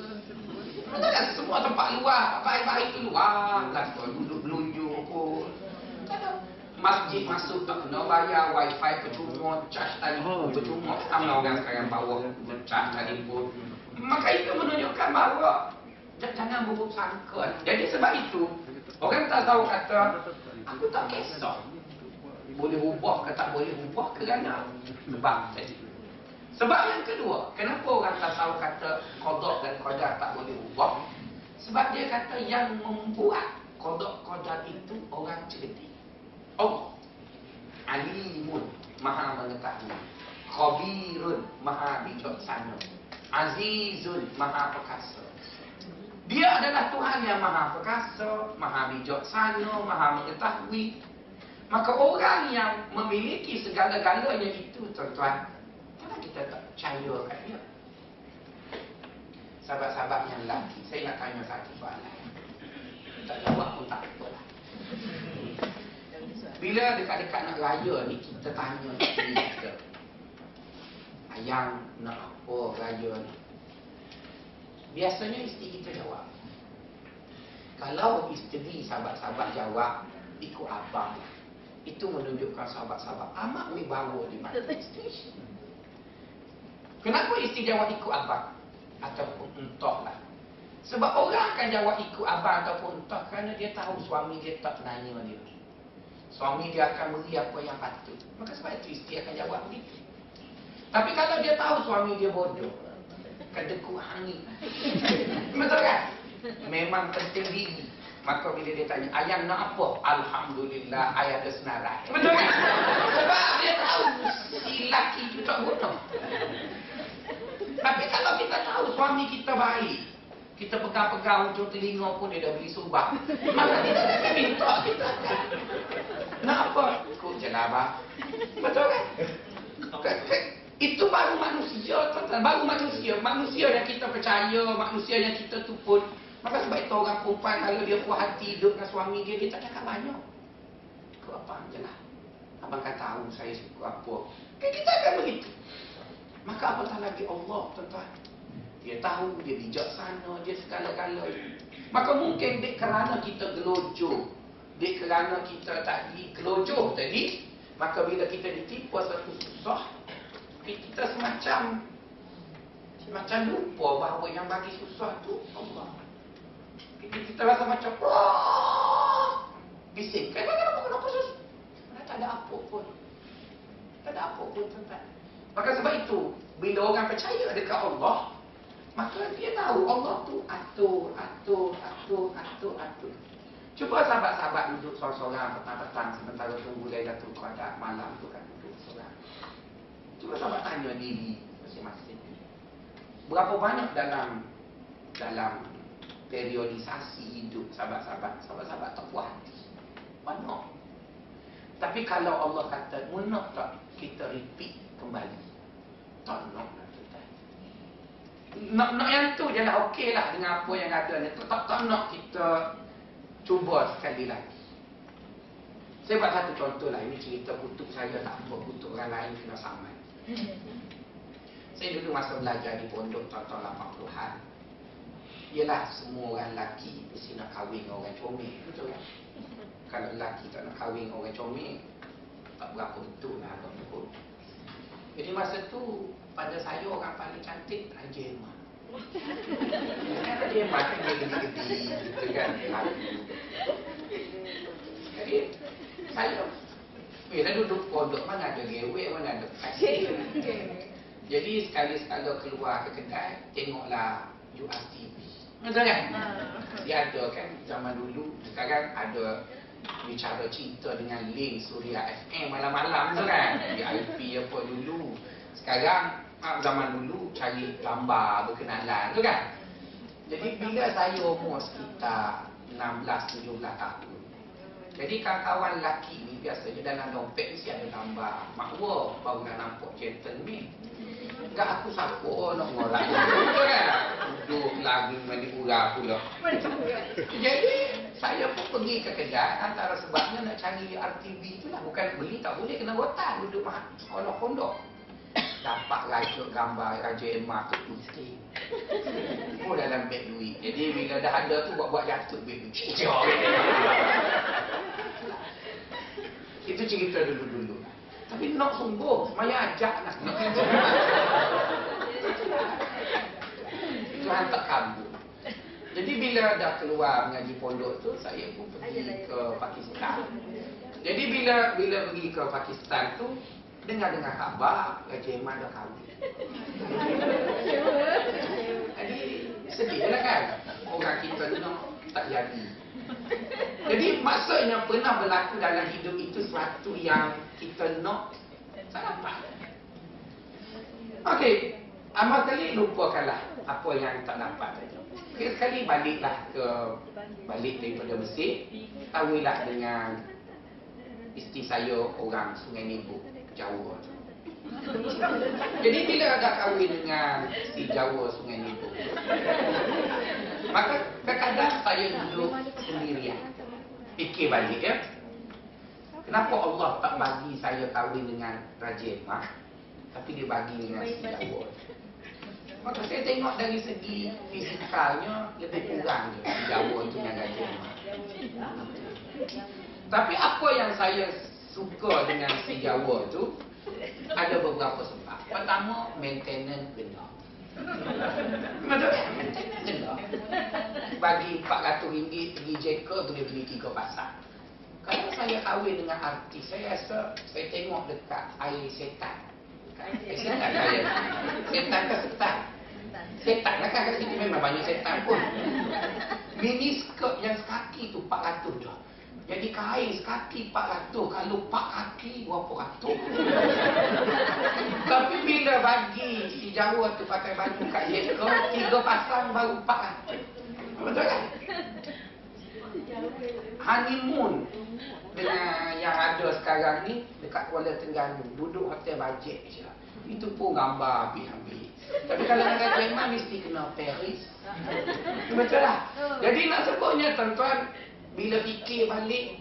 Kan semua tempat luar, baik-baik tu luar. Lah duduk belunjuk pun. Masjid masuk tak kena bayar, wifi percuma, charge telefon percuma. Ramai orang sekarang bawa charge telefon. Maka itu menunjukkan bahawa jangan buruk sangka. Jadi sebab itu, orang tak tahu kata, aku tak kisah. Boleh ubah ke tak boleh ubah kerana sebab tadi. Sebab yang kedua, kenapa orang tak tahu kata kodok dan kodar tak boleh ubah? Sebab dia kata yang membuat kodok kodar itu orang cerdik. Allah. Alimun, maha mengetahui. Khabirun, maha bijaksana. Azizun, maha perkasa. Dia adalah Tuhan yang maha perkasa, maha bijaksana, maha mengetahui. Maka orang yang memiliki segala-galanya itu, tuan-tuan, kenapa kita tak percaya kat dia? Sahabat-sahabat yang lelaki, saya nak tanya satu soalan. Tak jawab pun tak apa lah. Bila dekat-dekat nak raya ni, kita tanya kita. Ayang nak apa raya ni? Biasanya isteri kita jawab. Kalau isteri sahabat-sahabat jawab, ikut abang lah. Itu menunjukkan sahabat-sahabat amat wibawa di mata isteri. Kenapa isteri jawab ikut abang? Ataupun entahlah. Sebab orang akan jawab ikut abang ataupun entah kerana dia tahu suami dia tak nanya dia. Suami dia akan beri apa yang patut. Maka sebab itu isteri akan jawab begitu. Tapi kalau dia tahu suami dia bodoh, kedekut hangit. Betul kan? Memang penting diri. Maka bila dia tanya, ayam nak apa? Alhamdulillah, ayah ada senarai. Betul kan? Sebab dia tahu si laki itu tak guna. Tapi kalau kita tahu suami kita baik, kita pegang-pegang ujung telinga pun dia dah beli subah. Maka dia tak minta kita. Nak apa? Ikut je lah. Betul kan? Itu baru manusia, tuan-tuan. Baru manusia. Manusia yang kita percaya, manusia yang kita tu pun. Maka sebab itu orang perempuan kalau dia puas hati hidup dengan suami dia, dia tak cakap banyak. Ikut abang je lah. Abang kan tahu saya suka apa. Kan kita akan begitu. Maka apatah lagi Allah, tuan-tuan. Dia tahu, dia bijaksana, dia segala-gala. Maka mungkin dek kerana kita gelojoh. Dek kerana kita tadi gelojoh tadi. Maka bila kita ditipu satu susah, kita semacam macam lupa bahawa yang bagi susah tu Allah. Kita, kita rasa macam bising. Kenapa kenapa susah? Mana tak ada apa pun. Tak ada apa pun Maka sebab itu bila orang percaya dekat Allah, maka dia tahu Allah tu atur, atur, atur, atur, atur. Cuba sahabat-sahabat duduk seorang-seorang petang-petang sementara tunggu Lailatul Qadar malam tu kan duduk seorang. Cuba sahabat tanya diri masing-masing. Berapa banyak dalam dalam periodisasi hidup sahabat-sahabat, sahabat-sahabat tak puas hati. Banyak. Tapi kalau Allah kata, nak tak kita repeat kembali? Tak nak kita. Nak, nak yang tu je lah, okey lah dengan apa yang ada ni. Tak, tak nak kita cuba sekali lagi. Saya buat satu contoh lah, ini cerita kutuk saya tak apa, kutuk orang lain kena sama. Saya dulu masa belajar di pondok tahun-tahun 80-an. Yelah semua orang lelaki mesti nak kahwin dengan orang comel, betul kan? Kalau lelaki tak nak kahwin dengan orang comel, tak berapa betul lah agak betul. Jadi masa tu pada saya orang paling cantik Raja Emma. dia mati dia gedi-gedi gitu kan. Jadi saya bila duduk pondok mana ada gewek mana ada kasih. Jadi sekali-sekala keluar ke kedai tengoklah URTV. Betul kan? Dia ada kan zaman dulu sekarang ada bicara cinta dengan link Suria FM malam-malam tu kan. Di IP apa dulu. Sekarang ah, zaman dulu cari gambar berkenalan tu kan. Jadi bila saya umur sekitar 16-17 tahun jadi kawan-kawan lelaki ni biasanya dalam dompet mesti ada gambar makwa baru nak nampak gentleman. Enggak aku siapa nak ngorak tu kan. Duduk lagu mandi urah pula. Jadi saya pun pergi ke kedai antara sebabnya nak cari RTV tu lah. Bukan beli tak boleh kena botak duduk mah pondok-pondok. Dapat raja gambar Raja Emma tu putih. Oh dalam beg duit. Jadi bila dah ada tu buat-buat jatuh beg duit. Cicok. Itu cerita dulu-dulu. Tapi nak sungguh, maya ajak nak. Itu hantar kabur. Jadi bila dah keluar mengaji pondok tu, saya pun pergi ke Pakistan. Jadi bila bila pergi ke Pakistan tu, dengar-dengar khabar Raja Iman dah kahwin. Jadi sedih lah kan? Orang kita nak tak jadi. Jadi maksudnya pernah berlaku dalam hidup itu sesuatu yang kita nak tak dapat. Okey, amal kali lupakanlah apa yang tak dapat. Sekali baliklah ke balik daripada Mesir, tahuilah dengan isteri saya orang Sungai Nibu, Jawa. Jadi bila ada kahwin dengan si Jawa Sungai Nibu, maka kadang-kadang saya duduk sendirian. Fikir balik ya. Kenapa Allah tak bagi saya kahwin dengan Raja Emah, tapi dia bagi dengan si Jawa. Maka saya tengok dari segi fisikalnya lebih kurang je si Jawa tu dengan Raja Emah. Tapi apa yang saya suka dengan si Jawa tu ada beberapa sebab. Pertama, maintenance kena. Betul kan? Maintenance kena. Bagi RM400 pergi jeka boleh beli tiga pasang. Kalau saya kahwin dengan artis, saya rasa saya tengok dekat air setan. Eh, setan saya. Setan ke setan? Setan lah kan sini memang banyak setan pun. Mini skirt yang sekaki tu 400 je. Jadi kain sekaki 400. Kalau 4 kaki berapa ratus? Tapi bila bagi si Jawa tu pakai baju kat Jeko, tiga pasang baru 400. Betul kan? Honeymoon dengan yang ada sekarang ni dekat Kuala Terengganu duduk hotel bajet je. Itu pun gambar habis-habis. Tapi kalau dengan Jerman mesti kena Paris. Betul lah. Jadi nak sebutnya tuan-tuan bila fikir balik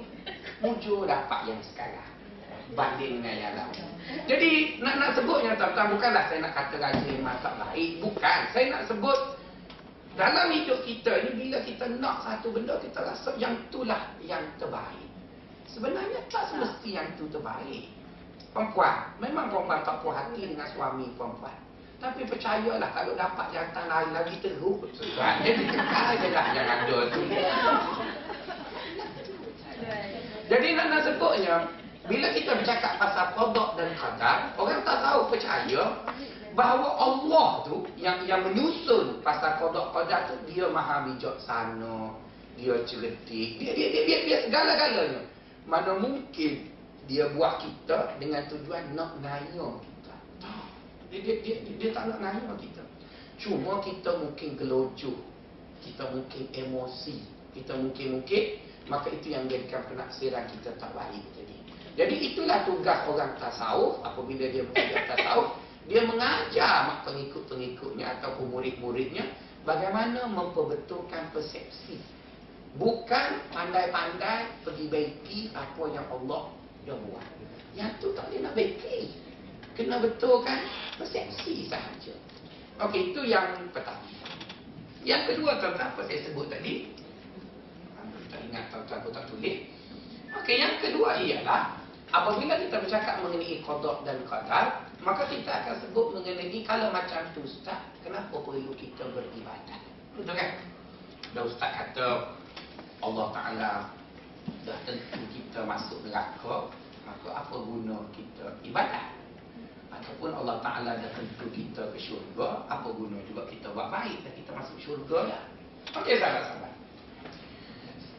mujur dapat yang sekarang banding dengan yang lalu. Jadi nak nak sebutnya tuan-tuan bukanlah saya nak kata Raja Jerman tak baik, bukan. Saya nak sebut dalam hidup kita ni bila kita nak satu benda kita rasa yang itulah yang terbaik. Sebenarnya tak semesti yang itu terbaik. Perempuan, memang perempuan tak puas hati dengan suami perempuan. Tapi percayalah kalau dapat jantan lain lagi teruk. Sebab jadi kekal je dah yang ada tu. Jadi nak nak sebutnya, bila kita bercakap pasal kodok dan qadar, orang tak tahu percaya bahawa Allah tu yang yang menyusun pasal kodok qadar tu dia maha bijaksana, dia cerdik, dia dia dia, dia, dia segala-galanya. Mana mungkin dia buat kita dengan tujuan nak ngaya kita. Dia, dia, dia, dia, dia tak nak ngaya kita. Cuma kita mungkin gelojoh. Kita mungkin emosi. Kita mungkin-mungkin. Maka itu yang menjadikan penaksiran kita tak baik jadi. Jadi itulah tugas orang tasawuf. Apabila dia bekerja tasawuf. Dia mengajar pengikut-pengikutnya ataupun murid-muridnya. Bagaimana memperbetulkan persepsi. Bukan pandai-pandai pergi baiki apa yang Allah dia buat. Yang tu tak boleh nak baiki. Kena betulkan persepsi sahaja. Okey, itu yang pertama. Yang kedua tuan-tuan apa saya sebut tadi? Ingat tuan-tuan aku tak tulis. Okey, yang kedua ialah apabila kita bercakap mengenai qada dan qadar, maka kita akan sebut mengenai kalau macam tu ustaz, kenapa perlu kita beribadat? Betul kan? dah ustaz kata Allah Ta'ala dah tentu kita masuk neraka maka apa guna kita ibadat ataupun Allah Ta'ala dah tentu kita ke syurga apa guna juga kita buat baik dan kita masuk syurga lah okey sahabat-sahabat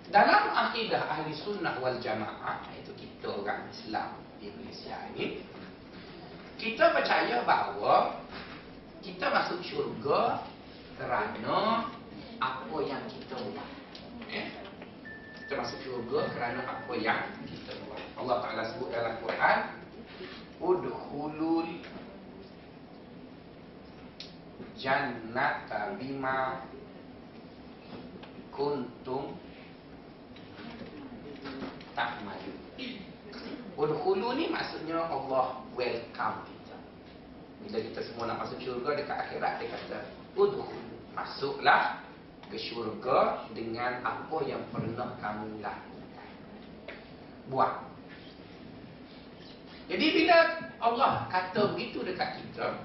dalam akidah ahli sunnah wal jamaah iaitu kita orang Islam di Malaysia ini kita percaya bahawa kita masuk syurga kerana apa yang kita buat eh? kita masuk syurga kerana apa yang kita buat Allah Ta'ala sebut dalam Quran udhulul jannata bima kuntum ta'malu udhulu ni maksudnya Allah welcome kita. Bila kita semua nak masuk syurga dekat akhirat dia kata udhulu masuklah ke syurga dengan apa yang pernah kamu lakukan. Buat jadi bila Allah kata begitu dekat kita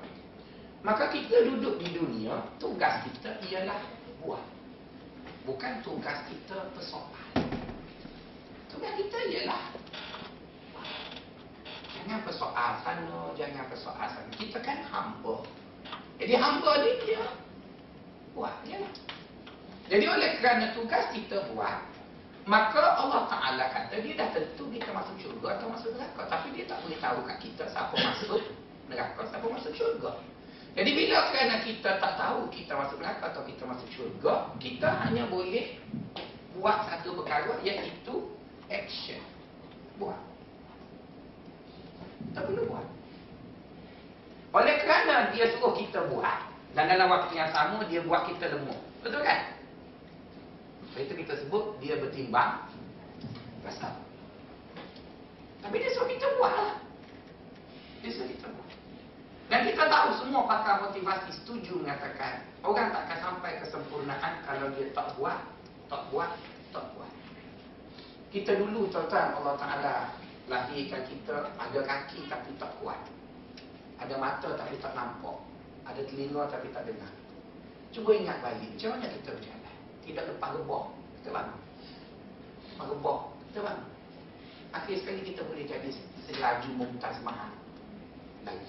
maka kita duduk di dunia tugas kita ialah buat bukan tugas kita persoalan tugas kita ialah jangan persoal sana jangan persoal sana kita kan hamba jadi hamba ni dia buat je lah. Jadi oleh kerana tugas kita buat, maka Allah Ta'ala kata dia dah tentu kita masuk syurga atau masuk neraka. Tapi dia tak boleh tahu kat kita siapa masuk neraka, siapa masuk syurga. Jadi bila kerana kita tak tahu kita masuk neraka atau kita masuk syurga, kita hanya boleh buat satu perkara iaitu action. Buat. Tak perlu buat. Oleh kerana dia suruh kita buat, dan dalam waktu yang sama dia buat kita lemah. Betul kan? Itu kita sebut dia bertimbang rasa. Tapi dia suruh kita buat lah. Dia suruh kita buat. Dan kita tahu semua pakar motivasi setuju mengatakan orang tak akan sampai kesempurnaan kalau dia tak buat, tak buat, tak buat. Kita dulu tuan-tuan Allah Ta'ala lahirkan kita ada kaki tapi tak kuat. Ada mata tapi tak nampak. Ada telinga tapi tak dengar. Cuba ingat balik, macam mana kita berjalan? Tidak lepas rebah, kita bangun. Lepas rebah, kita bangun. Akhir sekali kita boleh jadi selaju mumtaz mahal. Lagi.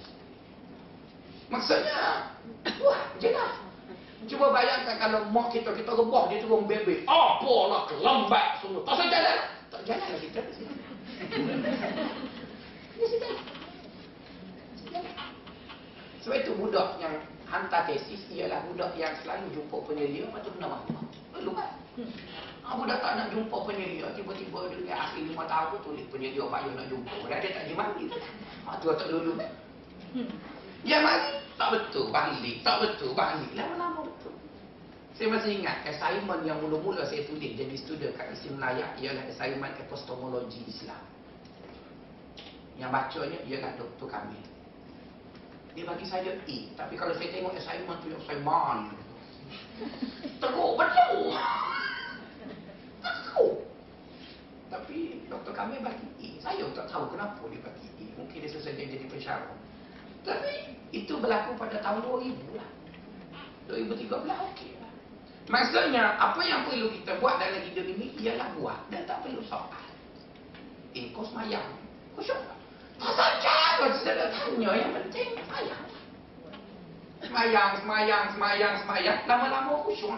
Maksudnya, buat je lah. Cuba bayangkan kalau mak kita, kita rebah, dia turun bebek. Apalah, kelambat semua. Usah jalan. Tak jalan lah kita. Dia sedang. Sebab itu budak yang hantar tesis ialah budak yang selalu jumpa penyelia tu kena mahkamah. Lalu kan? Ha, budak tak nak jumpa penyelia, tiba-tiba dia akhir lima tahun tulis penyelia payah nak jumpa. Padahal dia tak pergi mandi? Ha, tu tak dulu kan? Yang mandi, tak betul, balik. Tak betul, balik. Lama-lama betul. Saya masih ingat assignment yang mula-mula saya tulis jadi student kat Islam Layak ialah assignment epistemologi Islam. Yang bacanya ialah Dr. Kamil. Dia bagi saya A. Tapi kalau saya tengok assignment tu yang saya malu. Teruk betul. Teruk. Tapi doktor kami bagi A. Saya tak tahu kenapa dia bagi A. Mungkin dia sesuai jadi pensyarah. Tapi itu berlaku pada tahun 2000 lah. 2013 okey lah. Maksudnya apa yang perlu kita buat dalam hidup ini ialah buat dan tak perlu soal. Eh kau semayang. Kau syok tak? Tak cara sederhana yang penting semayang. Semayang, semayang, semayang, semayang. Lama-lama khusyuk.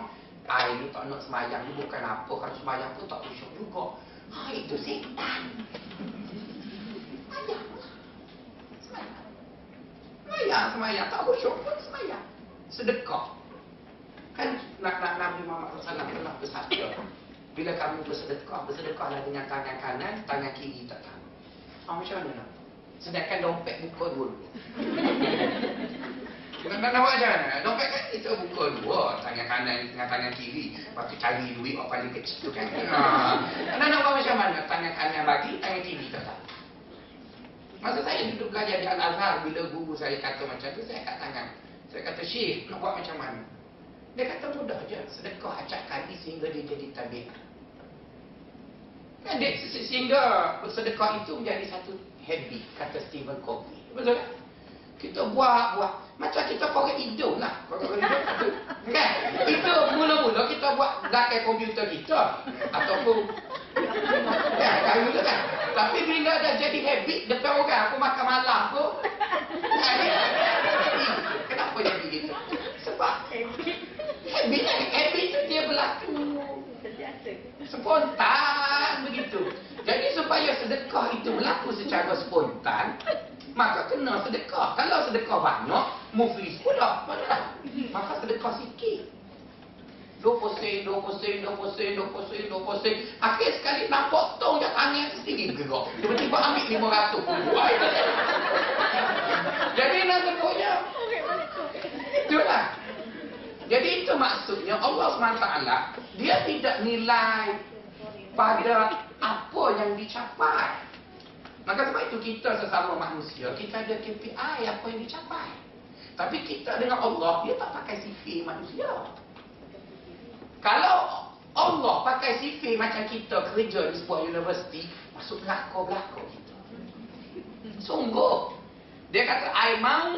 Ah, ini tak nak semayang ni bukan apa. Kalau semayang pun tak khusyuk juga. Ha, itu setan. Semayang lah. Semayang. Semayang, semayang. Tak khusyuk pun semayang. Sedekah. Kan nak, nak Nabi Muhammad SAW pernah bersabda. Bila kamu bersedekah, bersedekahlah dengan tangan kanan, tangan kiri tak tahu. Ha, macam mana nak? Sedangkan dompet buka dua Bukan nak nampak macam mana? Dompet kan kita buka dua Tangan kanan dengan tangan kiri Lepas tu cari duit orang paling kecil tu kan ha. Nak nampak macam mana? Tangan kanan bagi, tangan kiri tak tahu Masa saya duduk belajar di Al-Azhar Bila guru saya kata macam tu Saya kat tangan Saya kata Syekh nak buat macam mana? Dia kata mudah je Sedekah acak kali sehingga dia jadi tabiat Kan dia, sehingga sedekah itu menjadi satu habit kata Stephen Covey. Betul tak? Kita buat, buat. Macam kita korek hidung lah. Korek hidung. Kan? Kita mula-mula kita buat belakang komputer kita. Ataupun kayu tu kan. Tapi bila dah jadi habit depan orang aku makan malam tu. Kenapa jadi begitu? Sebab habit tu dia berlaku spontan begitu. Jadi supaya sedekah itu berlaku secara spontan, maka kena sedekah. Kalau sedekah banyak, muflis pula. Mana Maka sedekah sikit. 20 sen, 20 sen, 20 sen, 20 sen, 20 sen. Akhir sekali nampak tong dah tangan sendiri gerak. Tiba-tiba ambil 500 Wah, Jadi nak sedekahnya. Itulah. Jadi itu maksudnya Allah SWT dia tidak nilai pada apa yang dicapai. Maka sebab itu kita sesama manusia, kita ada KPI apa yang dicapai. Tapi kita dengan Allah, dia tak pakai CV manusia. Kalau Allah pakai CV macam kita kerja di sebuah universiti, masuk belakang-belakang kita. Sungguh. Dia kata, I mau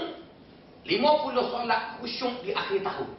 50 solat khusyuk di akhir tahun.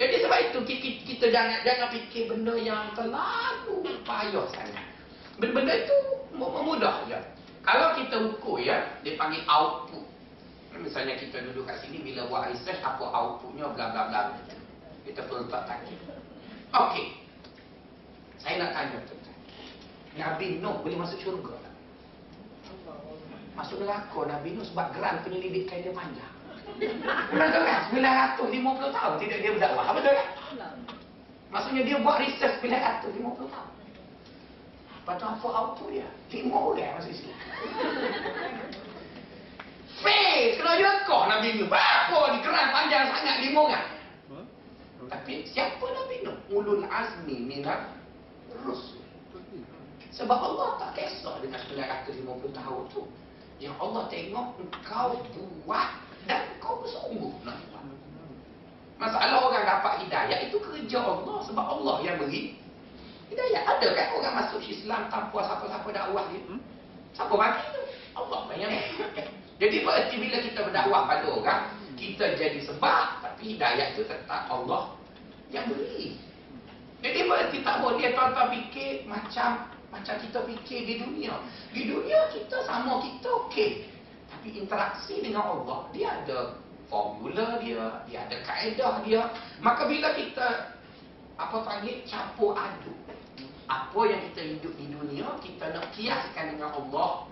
Jadi sebab itu kita, kita jangan jangan fikir benda yang terlalu payah sangat. Benda-benda itu mudah je. Kalau kita ukur ya, dia panggil output. Misalnya kita duduk kat sini bila buat research apa outputnya bla bla bla. Kita perlu tak tanya. Okey. Saya nak tanya tuan-tuan. Nabi Nuh boleh masuk syurga tak? Masuk neraka Nabi Nuh sebab geran penyelidikan dia panjang. Betul kan? 950 tahun tidak dia berdakwah. Betul kan? Maksudnya dia buat research 950 tahun. Lepas tu apa output dia? Lima orang masuk Islam. Fail! Kena yakah Nabi Nuh. Berapa ni keran panjang sangat lima orang? Tapi siapa Nabi Nuh? Ulul azmi minat rusul. Sebab Allah tak kisah dengan 950 tahun tu. Yang Allah tengok engkau buat dan kau bersungguh nak buat. Masalah orang dapat hidayah itu kerja Allah sebab Allah yang beri hidayah. Ada kan orang masuk Islam tanpa siapa-siapa dakwah dia? Siapa bagi tu? Allah bayang. Jadi berarti bila kita berdakwah pada orang, kita jadi sebab tapi hidayah itu tetap Allah yang beri. Jadi berarti tak boleh tuan-tuan fikir macam macam kita fikir di dunia. Di dunia kita sama kita okey. Tapi interaksi dengan Allah, dia ada formula dia, dia ada kaedah dia. Maka bila kita apa panggil campur aduk apa yang kita hidup di dunia kita nak kiaskan dengan Allah.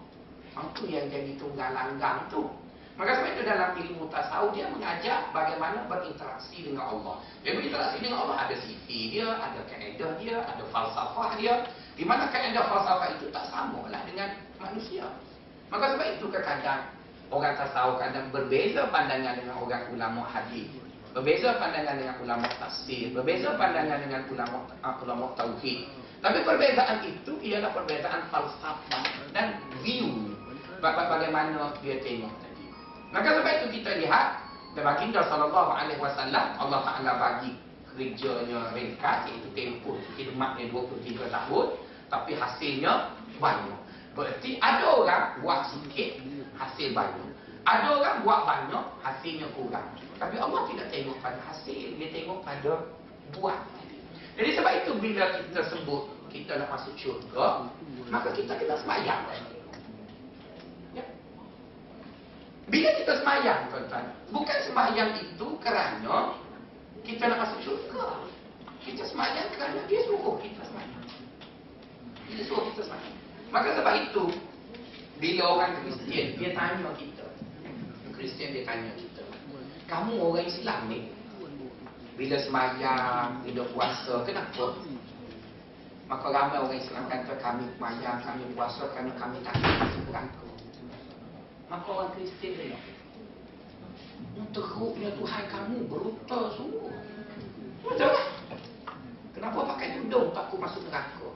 Itu yang jadi tunggal langgang tu. Maka sebab itu dalam ilmu tasawuf dia mengajar bagaimana berinteraksi dengan Allah. Dia berinteraksi dengan Allah ada sifat dia ada kaedah dia ada falsafah dia. Di mana kaedah falsafah itu tak sama lah dengan manusia. Maka sebab itu kadang orang tasawuf kadang berbeza pandangan dengan orang ulama hadis berbeza pandangan dengan ulama tafsir berbeza pandangan dengan ulama ulama tauhid tapi perbezaan itu ialah perbezaan falsafah dan view bagaimana dia tengok tadi. Maka sebab itu kita lihat dan baginda sallallahu alaihi wasallam Allah Taala bagi kerjanya ringkas iaitu tempoh khidmatnya 23 tahun tapi hasilnya banyak. Berarti ada orang buat sikit hasil banyak. Ada orang buat banyak hasilnya kurang. Tapi Allah tidak tengok pada hasil, dia tengok pada buat. Jadi sebab itu bila kita sebut kita nak masuk syurga, maka kita kena semayang. Ya. Bila kita semayang, tuan-tuan, bukan semayang itu kerana kita nak masuk syurga. Kita semayang kerana dia suruh kita semayang. Dia suruh kita semayang. Maka sebab itu, bila orang Kristian, dia tanya kita. Kristian dia tanya kita. Kamu orang Islam ni, bila semayang, bila puasa, kenapa? Maka ramai orang Islam kata kami semayang, kami puasa kerana kami tak neraka. Maka orang Kristian dia Teruknya Tuhan kamu brutal sungguh. Betul? Kenapa pakai tudung takut masuk neraka?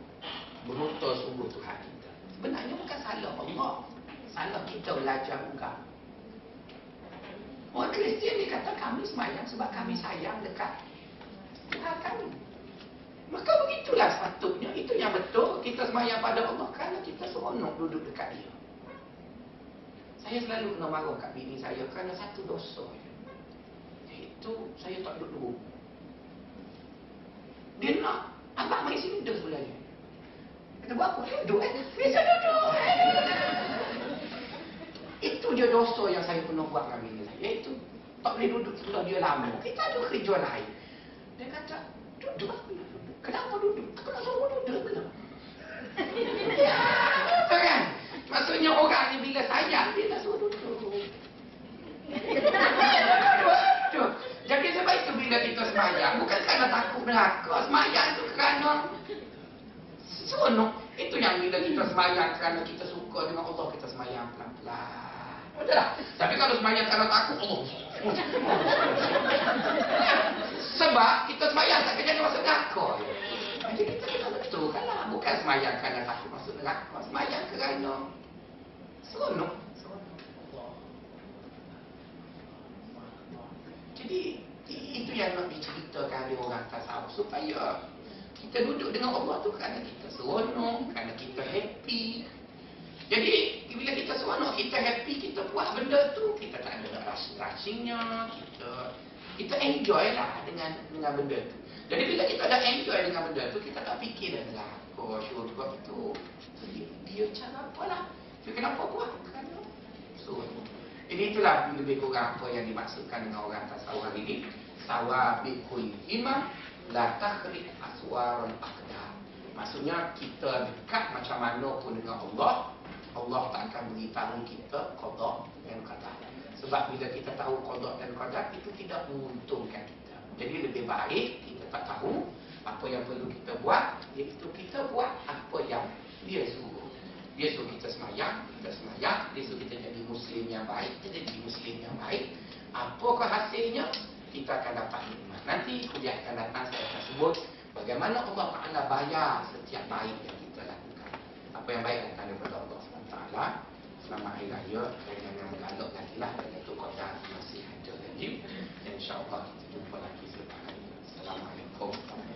Beruta sungguh Tuhan. Sebenarnya bukan salah Allah. Salah kita belajar juga. Orang Kristian dia kata kami semayang sebab kami sayang dekat Tuhan kami. Maka begitulah sepatutnya. Itu yang betul. Kita semayang pada Allah kerana kita seronok duduk dekat dia. Saya selalu kena marah kat bini saya kerana satu dosa. Iaitu saya tak duduk duduk. Dia nak abang mai sini sebelah dia. Kata buat apa? Duduk eh. Biasa duduk. Itu je dosa yang saya pernah buat dengan bini saya. Iaitu tak boleh duduk sebelah dia lama. Kita ada kerja lain. Dia kata, duduk. Kenapa duduk? Kena suruh duduk ke? Ya, betul kan? Maksudnya orang ni bila sayang, dia tak suruh duduk. Jadi sebab itu bila kita semayang, bukan kerana takut neraka. Semayang tu kerana seronok. Itu yang bila kita semayang kerana kita suka dengan Allah, kita semayang pelan-pelan. Betul tak? Tapi kalau semayang kerana takut, Allah. Sebab kita semayang tak kerja masuk neraka. Jadi kita kena betulkan lah. Bukan semayang kerana takut masuk neraka. Semayang kerana seronok. Jadi itu yang nak diceritakan oleh orang tasawuf supaya kita duduk dengan Allah tu kerana kita seronok, kerana kita happy. Jadi bila kita seronok, kita happy, kita buat benda tu, kita tak ada rasa-rasanya, kita kita enjoy lah dengan dengan benda tu. Jadi bila kita dah enjoy dengan benda tu, kita tak fikir dah lah, oh syurga tu, dia, dia cara apalah. Dia kenapa buat? Kerana seronok. Jadi itulah lebih kurang apa yang dimaksudkan dengan orang tasawuf hari ini. Sawabikul iman la takhriq aswarul aqdar. Maksudnya kita dekat macam mana pun dengan Allah, Allah tak akan beritahu kita qada dan qadar. Sebab bila kita tahu qada dan qadar itu tidak menguntungkan kita. Jadi lebih baik kita tak tahu apa yang perlu kita buat, iaitu kita buat apa yang dia suruh. Dia suruh kita semayang, kita semayang. Dia suruh kita jadi Muslim yang baik, kita jadi Muslim yang baik. Apakah hasilnya? Kita akan dapat nikmat. Nanti kuliah akan datang saya akan sebut bagaimana Allah Ta'ala bayar setiap baik yang kita lakukan. Apa yang baik datang daripada Allah SWT. Selamat Hari Raya dan jangan mengaluk lagi lah dan itu kota masih ada lagi. InsyaAllah kita jumpa lagi selepas hari. Assalamualaikum